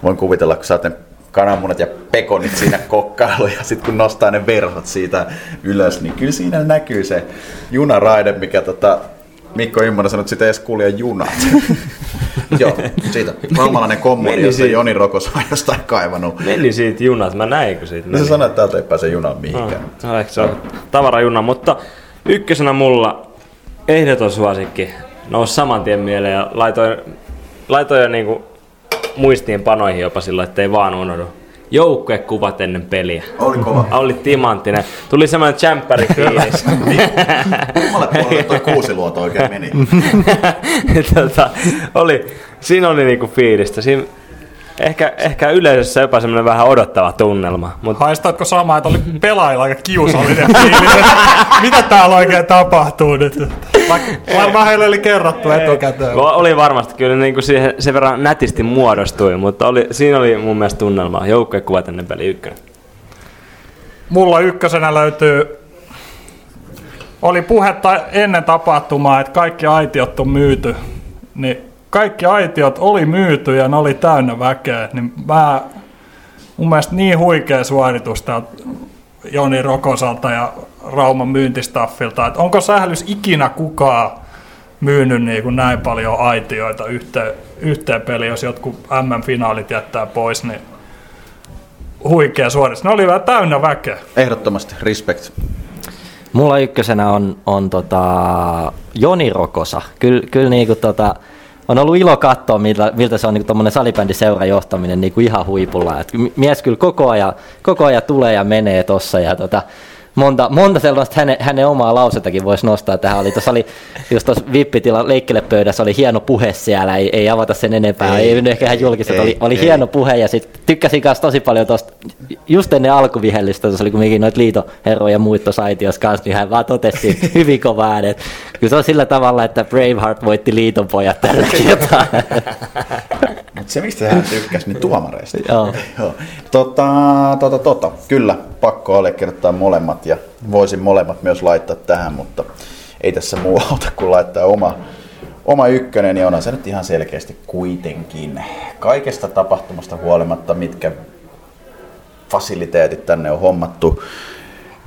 voin kuvitella, kun saatte kananmunat ja pekonit siinä kokkailu ja sitten kun nostaa ne verhot siitä ylös, niin kyllä siinä näkyy se junaraide, mikä tota, Mikko Immonen sanoi, että sitä edes kulje junat. [LAUGHS] Joo, siitä. Valmalainen kommuni, josta siitä. Joni Rokos on jostain kaivannut. Meni siitä junat, mä näin kun siitä meni. Se sanoi, että täältä ei pääse junan mihinkään. No, no, se on tavarajuna, mutta ykkösenä mulla ehdoton suosikki nousi saman tien mieleen ja laitoin, laitoin jo niinku muistiinpanoihin jopa silloin, ettei vaan unohdu. Joukkuekuvat ennen peliä. Oli kova. [LAUGHS] Oli timanttinen. Tuli semmoinen tsemppäri [LAUGHS] fiilis. Kummalle puolelle toi kuusi luoto oikein meni? [LAUGHS] tota, oli, siinä oli niinku fiilistä. Siinä ehkä, ehkä yleisössä jopa semmoinen vähän odottava tunnelma. Mutta... Haistatko sama, että oli pelaajilla aika kiusallinen fiilis, [LAUGHS] mitä täällä oikein tapahtuu nyt? Varmaan heille oli kerrottu etukäteen. Oli varmasti kyllä niin kuin siihen, sen verran nätisti muodostui, mutta oli, siinä oli mun mielestä tunnelma. Joukkojen kuvat ennen peli ykkönen. mulla ykkösenä löytyy, oli puhetta ennen tapahtumaa, että kaikki aitiot on myyty, niin kaikki aitiot oli myyty ja ne oli täynnä väkeä, niin mä, mun mielestä niin huikea suoritus täältä Joni Rokosalta ja Rauman myyntistaffilta, että onko sählys ikinä kukaan myynyt niin kuin näin paljon aitioita yhteen, yhteen peliin, jos jotkut MM-finaalit jättää pois, niin huikea suoritus. Ne oli vähän täynnä väkeä. Ehdottomasti, respect. Mulla ykkösenä on, on tota Joni Rokosa. Kyllä, kyllä niinku tota, on ollut ilo katsoa, miltä, miltä se on niin tuommoinen salibändiseura johtaminen niin ihan huipulla. Et mies kyllä koko ajan, koko ajan tulee ja menee tossa ja tota, monta, monta sellaista hänen, hänen omaa lausetakin voisi nostaa tähän. Oli, tuossa oli just tuossa vippitilan leikkelepöydässä oli hieno puhe siellä, ei, ei avata sen enempää, ei, ei ehkä ihan julkista, oli, oli ei. hieno puhe ja sitten tykkäsin kanssa tosi paljon tuosta, just ennen alkuvihellistä, tuossa oli kumminkin noita liitoherroja ja muut tuossa aitiossa kanssa, niin hän vaan totesi [LAUGHS] hyvin kova äänet. Kyllä se on sillä tavalla, että Braveheart voitti liiton pojat tällä [LAUGHS] kertaa. [LAUGHS] Mutta se, mistä hän tykkäsi, niin tuomareista. [LAUGHS] Joo. Joo. Tota, tota, tota, kyllä, pakko allekirjoittaa molemmat ja voisin molemmat myös laittaa tähän, mutta ei tässä muu [LAUGHS] auta kuin laittaa oma, oma ykkönen, ja onhan se nyt ihan selkeästi kuitenkin kaikesta tapahtumasta huolimatta, mitkä fasiliteetit tänne on hommattu,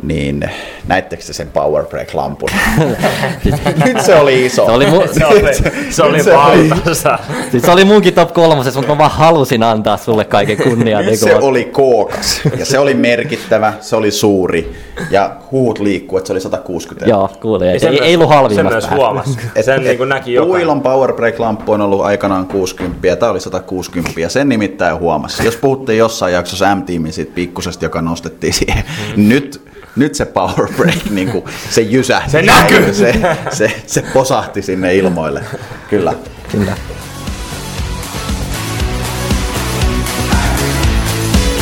niin näittekö te sen Power Break-lampun? [LAUGHS] Nyt se oli iso. Se oli, mu- se oli, [LAUGHS] se oli valtaisa. Siis se oli munkin top kolmosessa, mutta mä vaan halusin antaa sulle kaiken kunnian. [LAUGHS] Nyt se oli kookas ja se oli merkittävä, se oli suuri ja huut liikkuu, että se oli 160. Joo, kuulin. Ei, ei, ei ollut halvimmat. Se myös huomasi. Sen niin kuin näki jokainen. Puilon Power Break-lamppu on ollut aikanaan 60 ja tämä oli 160 ja sen nimittäin huomasi. Jos puhuttiin jossain jaksossa M-tiimin siitä pikkusesta, joka nostettiin siihen, mm. nyt nyt se power break, [LAUGHS] niin kuin, se jysähti. Se näkyy! [LAUGHS] Se, se, se posahti sinne ilmoille. Kyllä. Kyllä.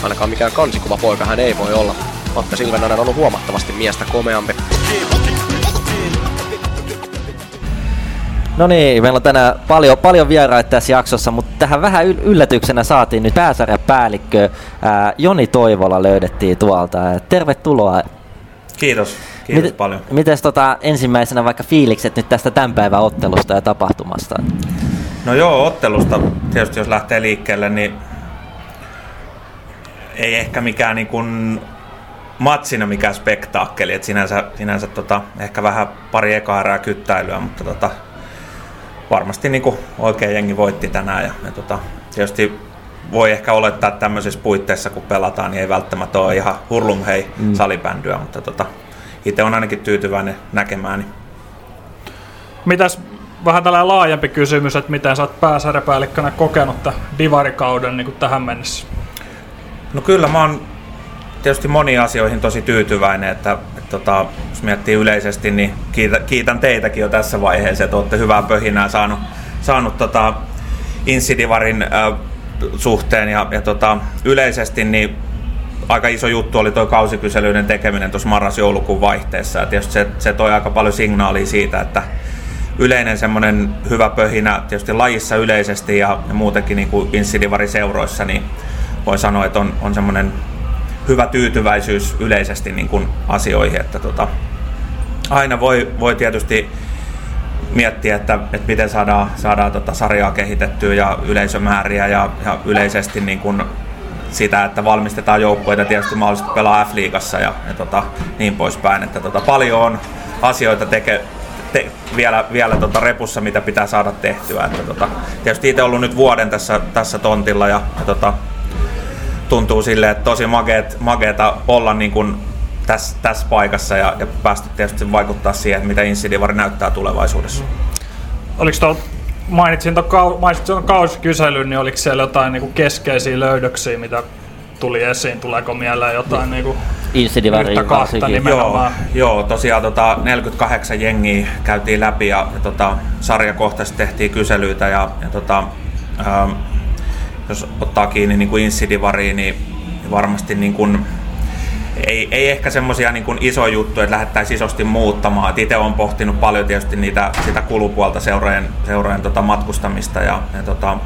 Ainakaan mikään kansikuva poika hän ei voi olla. Matta Silvenainen on ollut huomattavasti miestä komeampi. No niin, meillä on tänään paljon, paljon vieraita tässä jaksossa, mutta tähän vähän yllätyksenä saatiin nyt pääsarjapäällikkö ää, Joni Toivola löydettiin tuolta. Tervetuloa Kiitos, kiitos Miten, paljon. Mites tota, ensimmäisenä vaikka fiilikset nyt tästä tämän päivän ottelusta ja tapahtumasta? No joo, ottelusta tietysti jos lähtee liikkeelle, niin ei ehkä mikään niin kuin matsina mikään spektaakkeli, että sinänsä, sinänsä tota, ehkä vähän pari eka erää kyttäilyä, mutta tota, varmasti niin kuin oikein jengi voitti tänään ja, ja tota, tietysti voi ehkä olettaa, että tämmöisissä puitteissa kun pelataan, niin ei välttämättä ole ihan hurlum hei mm. salibändyä, mutta tota, itse on ainakin tyytyväinen näkemään. Mitäs vähän tällainen laajempi kysymys, että miten sä oot pääsarjapäällikkönä kokenut tämän divarikauden niin kuin tähän mennessä? No kyllä mä oon tietysti moniin asioihin tosi tyytyväinen, että, että tota, jos miettii yleisesti, niin kiitän, kiitän teitäkin jo tässä vaiheessa, että olette hyvää pöhinää saanut, saanut tota Insidivarin äh, suhteen ja, ja tota, yleisesti niin aika iso juttu oli tuo kausikyselyiden tekeminen tuossa marras-joulukuun vaihteessa. Ja tietysti se, se toi aika paljon signaalia siitä, että yleinen semmoinen hyvä pöhinä tietysti lajissa yleisesti ja, ja muutenkin niin kuin seuroissa, niin voi sanoa, että on, on semmoinen hyvä tyytyväisyys yleisesti niin kuin asioihin, että tota, aina voi, voi tietysti miettiä, että, että miten saadaan, saadaan tota sarjaa kehitettyä ja yleisömääriä ja, ja yleisesti niin kuin sitä, että valmistetaan joukkueita tietysti mahdollisesti pelaa F-liigassa ja, ja tota, niin poispäin. Että tota, paljon on asioita teke, te, vielä, vielä tota repussa, mitä pitää saada tehtyä. Että tota, tietysti itse ollut nyt vuoden tässä, tässä tontilla ja, ja tota, tuntuu silleen, että tosi mageet, mageeta olla niin kuin tässä, tässä paikassa ja, ja päästä tietysti vaikuttaa siihen, että mitä Insidivari näyttää tulevaisuudessa. Oliko tuo, mainitsin tuon, mainitsin tuon kausikyselyn, niin oliko siellä jotain niin kuin keskeisiä löydöksiä, mitä tuli esiin? Tuleeko mieleen jotain niin kuin yhtä kahta nimenomaan? Joo, joo tosiaan tota, 48 jengiä käytiin läpi ja, ja tota, sarjakohtaisesti tehtiin kyselyitä ja, ja tota, ähm, jos ottaa kiinni niin kuin Insidivariin, niin varmasti niin kuin ei, ei ehkä semmoisia niin isoja juttuja, että lähdettäisiin isosti muuttamaan. itse olen pohtinut paljon tietysti niitä, sitä kulupuolta seurojen, seurojen tota matkustamista ja, ja tota,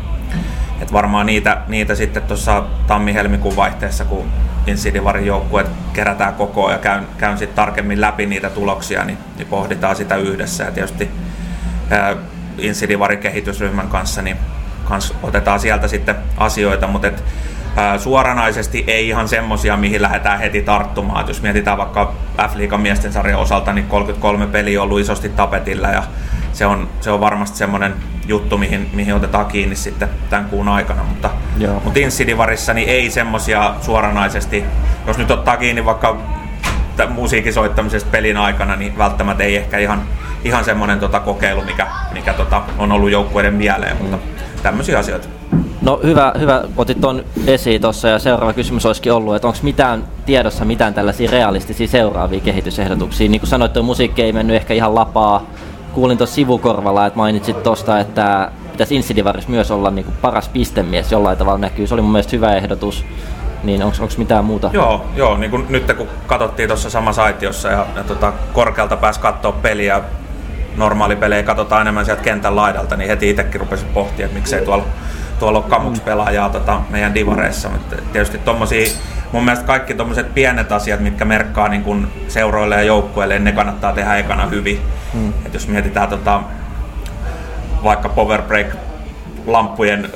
et varmaan niitä, niitä sitten tuossa tammi-helmikuun vaihteessa, kun Insidivarin joukkueet kerätään kokoon ja käyn, käyn sitten tarkemmin läpi niitä tuloksia, niin, niin pohditaan sitä yhdessä. Ja tietysti Insidivarin kehitysryhmän kanssa niin kans otetaan sieltä sitten asioita, mutta et, ää, suoranaisesti ei ihan semmosia, mihin lähdetään heti tarttumaan. Et jos mietitään vaikka F-liigan miesten sarjan osalta, niin 33 peliä on ollut isosti tapetilla ja se on, se on varmasti semmoinen juttu, mihin, mihin otetaan kiinni sitten tämän kuun aikana, mutta, Joo. mutta Insidivarissa niin ei semmosia suoranaisesti, jos nyt ottaa kiinni vaikka musiikin soittamisesta pelin aikana, niin välttämättä ei ehkä ihan, ihan semmoinen tota kokeilu, mikä, mikä tota on ollut joukkueiden mieleen, mutta tämmöisiä asioita. No hyvä, hyvä otit tuon esiin tuossa ja seuraava kysymys olisikin ollut, että onko mitään tiedossa mitään tällaisia realistisia seuraavia kehitysehdotuksia? Niin kuin sanoit, tuo musiikki ei mennyt ehkä ihan lapaa. Kuulin tuossa sivukorvalla, että mainitsit tuosta, että pitäisi Insidivaris myös olla niin kuin paras pistemies jollain tavalla näkyy. Se oli mun mielestä hyvä ehdotus. Niin onko mitään muuta? Joo, joo niin kuin nyt kun katsottiin tuossa samassa aitiossa ja, ja tota, korkealta pääsi katsoa peliä, normaalipelejä katsotaan enemmän sieltä kentän laidalta, niin heti itsekin rupesin pohtimaan, että miksei tuolla, tuolla ole kamuks pelaajaa tota, meidän divareissa. Mutta tietysti tommosia, mun mielestä kaikki tommoset pienet asiat, mitkä merkkaa niin kun seuroille ja joukkueille, ne kannattaa tehdä ekana hyvin. Mm. Et jos mietitään tota, vaikka power break lamppujen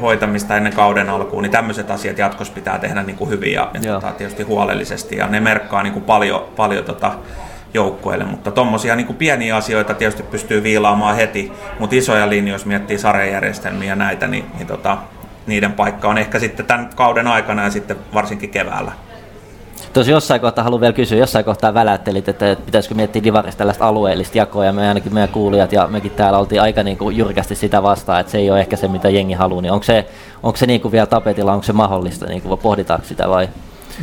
hoitamista ennen kauden alkuun, niin tämmöiset asiat jatkossa pitää tehdä niin kuin hyvin ja, ja tota, tietysti huolellisesti. Ja ne merkkaa niin kuin paljon, paljon tota joukkueille, mutta tuommoisia niin pieniä asioita tietysti pystyy viilaamaan heti, mutta isoja linjoja, jos miettii sarjajärjestelmiä ja näitä, niin, niin tota, niiden paikka on ehkä sitten tämän kauden aikana ja sitten varsinkin keväällä. Tosi jossain kohtaa haluan vielä kysyä, jossain kohtaa välättelit, että pitäisikö miettiä Divarista tällaista alueellista jakoa, ja me ainakin meidän kuulijat ja mekin täällä oltiin aika niin kuin jyrkästi sitä vastaan, että se ei ole ehkä se, mitä jengi haluaa, niin onko se, onko se niin kuin vielä tapetilla, onko se mahdollista, niin kuin, pohditaanko sitä vai?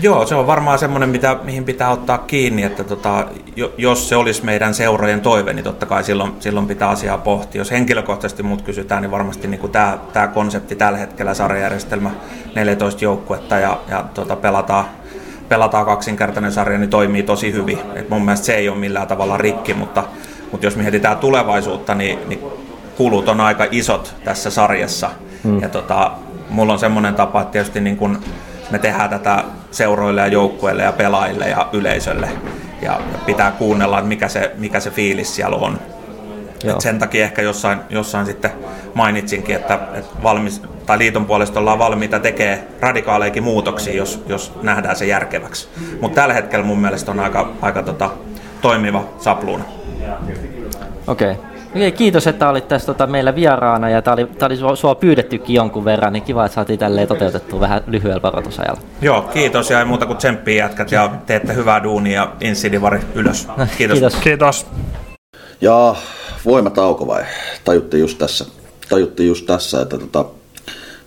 Joo, se on varmaan semmoinen, mitä, mihin pitää ottaa kiinni, että tota, jo, jos se olisi meidän seurojen toive, niin totta kai silloin, silloin pitää asiaa pohtia. Jos henkilökohtaisesti muut kysytään, niin varmasti niin kuin tämä, tämä konsepti tällä hetkellä, sarjajärjestelmä, 14 joukkuetta ja, ja tota, pelataan, pelataan kaksinkertainen sarja, niin toimii tosi hyvin. Et mun mielestä se ei ole millään tavalla rikki, mutta, mutta jos mietitään tulevaisuutta, niin, niin kulut on aika isot tässä sarjassa. Mm. Ja tota, mulla on semmoinen tapa, että tietysti niin kun me tehdään tätä seuroille ja joukkueille ja pelaajille ja yleisölle. Ja ja pitää kuunnella, että mikä se, mikä se fiilis siellä on. Joo. Et sen takia ehkä jossain, jossain sitten mainitsinkin, että, että valmis, tai liiton puolesta ollaan valmiita tekemään radikaaleikin muutoksia, jos, jos nähdään se järkeväksi. Mutta tällä hetkellä mun mielestä on aika, aika tota, toimiva sapluuna. Okei. Okay. Okei, kiitos, että olit tässä tota, meillä vieraana ja tämä oli, tää oli sua, sua pyydettykin jonkun verran, niin kiva, että saatiin tälleen toteutettua vähän lyhyellä varoitusajalla. Joo, kiitos ja ei muuta kuin tsemppiä jätkät ja teette hyvää duunia ja Insidivari ylös. [LAUGHS] Kiitos. Kiitos. Kiitos. Ja voimatauko vai? Tajuttiin just tässä, tajuttiin just tässä että tota,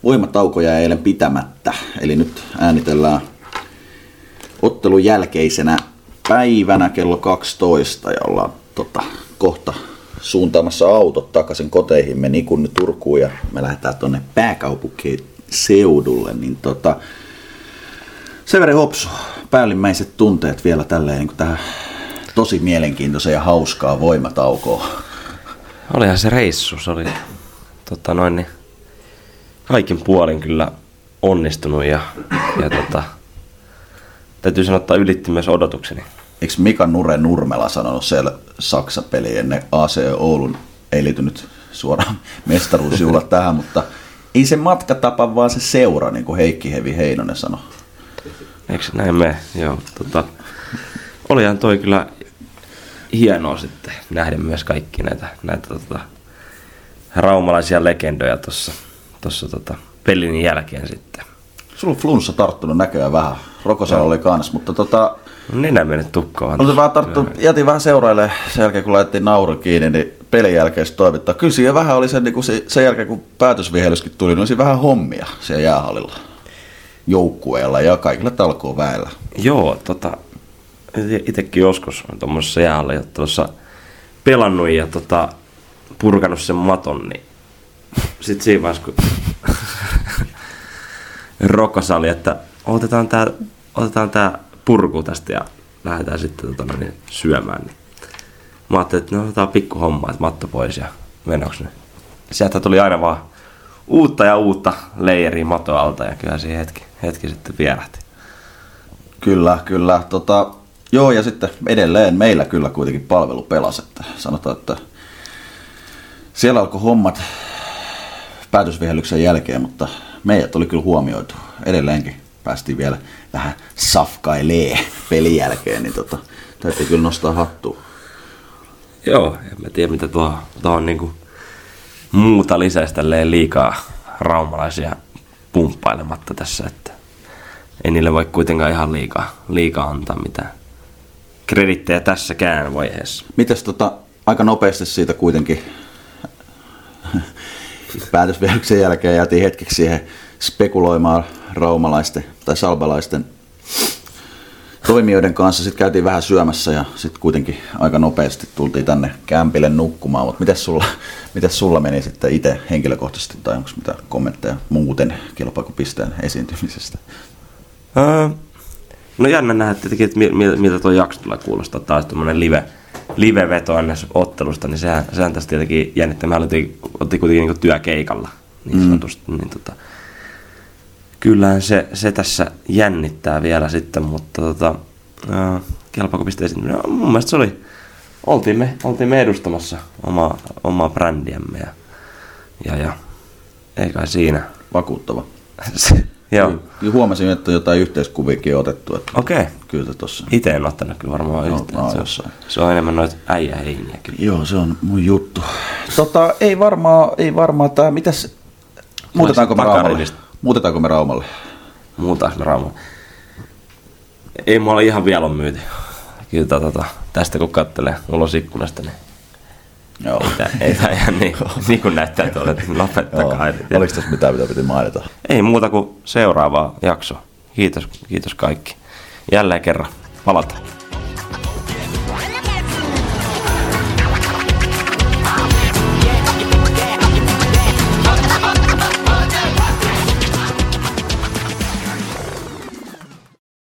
voimatauko jäi eilen pitämättä. Eli nyt äänitellään ottelun jälkeisenä päivänä kello 12 ja ollaan tota, kohta suuntaamassa autot takaisin koteihimme Nikun Turkuun ja me lähdetään tuonne pääkaupunkiseudulle. Niin tota, Severi Hopsu, päällimmäiset tunteet vielä tälleen niin tähän tosi mielenkiintoiseen ja hauskaa voimataukoon. Olihan se reissu, se oli tota noin, niin, kaikin puolin kyllä onnistunut ja, ja tota, täytyy sanoa, että ylitti myös odotukseni. Eikö Mika Nure Nurmela sanonut siellä Saksa-peli ennen AC Oulun, ei liity nyt suoraan [LAUGHS] mestaruusjuhlat [LAUGHS] tähän, mutta ei se matkatapa, vaan se seura, niin kuin Heikki Hevi Heinonen sanoi. Eikö näin mene? Joo, tota, olihan toi kyllä hienoa sitten nähdä myös kaikki näitä, näitä tota, raumalaisia legendoja tuossa tossa, tota, pelin jälkeen sitten. Sulla on flunssa tarttunut näköjään vähän. Rokosella oli kans, mutta tota... Nenä mennyt tukkaan. Oli vähän tarttu, jätin vähän seuraille sen jälkeen, kun laitettiin nauru kiinni, niin pelin jälkeen se toimittaa. Kyllä siinä vähän oli sen, niin kuin se, sen jälkeen, kun päätösvihelyskin tuli, niin oli vähän hommia siellä jäähallilla joukkueella ja kaikilla talkoon väellä. Joo, tota, itsekin joskus on tuommoisessa jäähalliottelussa pelannut ja tota, purkanut sen maton, niin sitten siinä vaiheessa, kun [LAUGHS] rokosali, että otetaan tää, otetaan tää purku tästä ja lähdetään sitten tota, niin, syömään. Niin. Mä ajattelin, että no otetaan pikku homma, että matto pois ja menoks ne. Sieltä tuli aina vaan uutta ja uutta leiriä matoalta ja kyllä siihen hetki, hetki sitten vierähti. Kyllä, kyllä. Tota, joo, ja sitten edelleen meillä kyllä kuitenkin palvelu pelasi. Että sanotaan, että siellä alkoi hommat päätösvihellyksen jälkeen, mutta meidät oli kyllä huomioitu. Edelleenkin päästiin vielä vähän safkailee pelin jälkeen, niin tota, täytyy kyllä nostaa hattua. Joo, en mä tiedä mitä tuo, tuo on niinku muuta lisäisi tälleen liikaa raumalaisia pumppailematta tässä, että ei niille voi kuitenkaan ihan liikaa, liikaa antaa mitään kredittejä tässäkään vaiheessa. Mites tota, aika nopeasti siitä kuitenkin päätösvihellyksen jälkeen jäätiin hetkeksi siihen spekuloimaan raumalaisten tai salbalaisten toimijoiden kanssa. Sitten käytiin vähän syömässä ja sitten kuitenkin aika nopeasti tultiin tänne kämpille nukkumaan. Mutta miten sulla, [LAUGHS] mites sulla meni sitten itse henkilökohtaisesti tai onko mitä kommentteja muuten kilpailupisteen esiintymisestä? Öö, no jännä nähdä tietenkin, että miltä, miltä tuo jakso tulee kuulostaa taas tämmöinen live, live-veto ennen ottelusta, niin sehän, sehän tässä tietenkin jännittää. Me oltiin, oltiin kuitenkin niin työkeikalla niin sanotusti, mm. niin tota, kyllähän se, se tässä jännittää vielä sitten, mutta tota, äh, kelpaako pisteisiin? No, mun mielestä se oli, oltiin me, oltiin me edustamassa omaa, omaa brändiämme ja, ja, ja ei kai siinä. Vakuuttava. [LAUGHS] joo. Kyllä huomasin, että jotain yhteiskuviakin on otettu. Että Okei. Okay. Kyllä tossa. Itse en ottanut kyllä varmaan No, yhtään. no, se, on, jossain. se on enemmän noita äijäheiniä kyllä. Joo, se on mun juttu. Tota, ei varmaan, ei varmaan tää, mitäs, muutetaanko me? Muutetaanko me Raumalle? Muutaanko me Raumalle? Ei mulla ihan vielä on myyty. Kyllä tota, tästä kun kattelee ulos ikkunasta, niin Joo. ei tää ihan niin, niin kuin näyttää tuolle, että lopettakaa. Joo. Oliko tässä mitään, mitä piti mainita? Ei muuta kuin seuraavaa jaksoa. Kiitos, kiitos kaikki. Jälleen kerran palataan.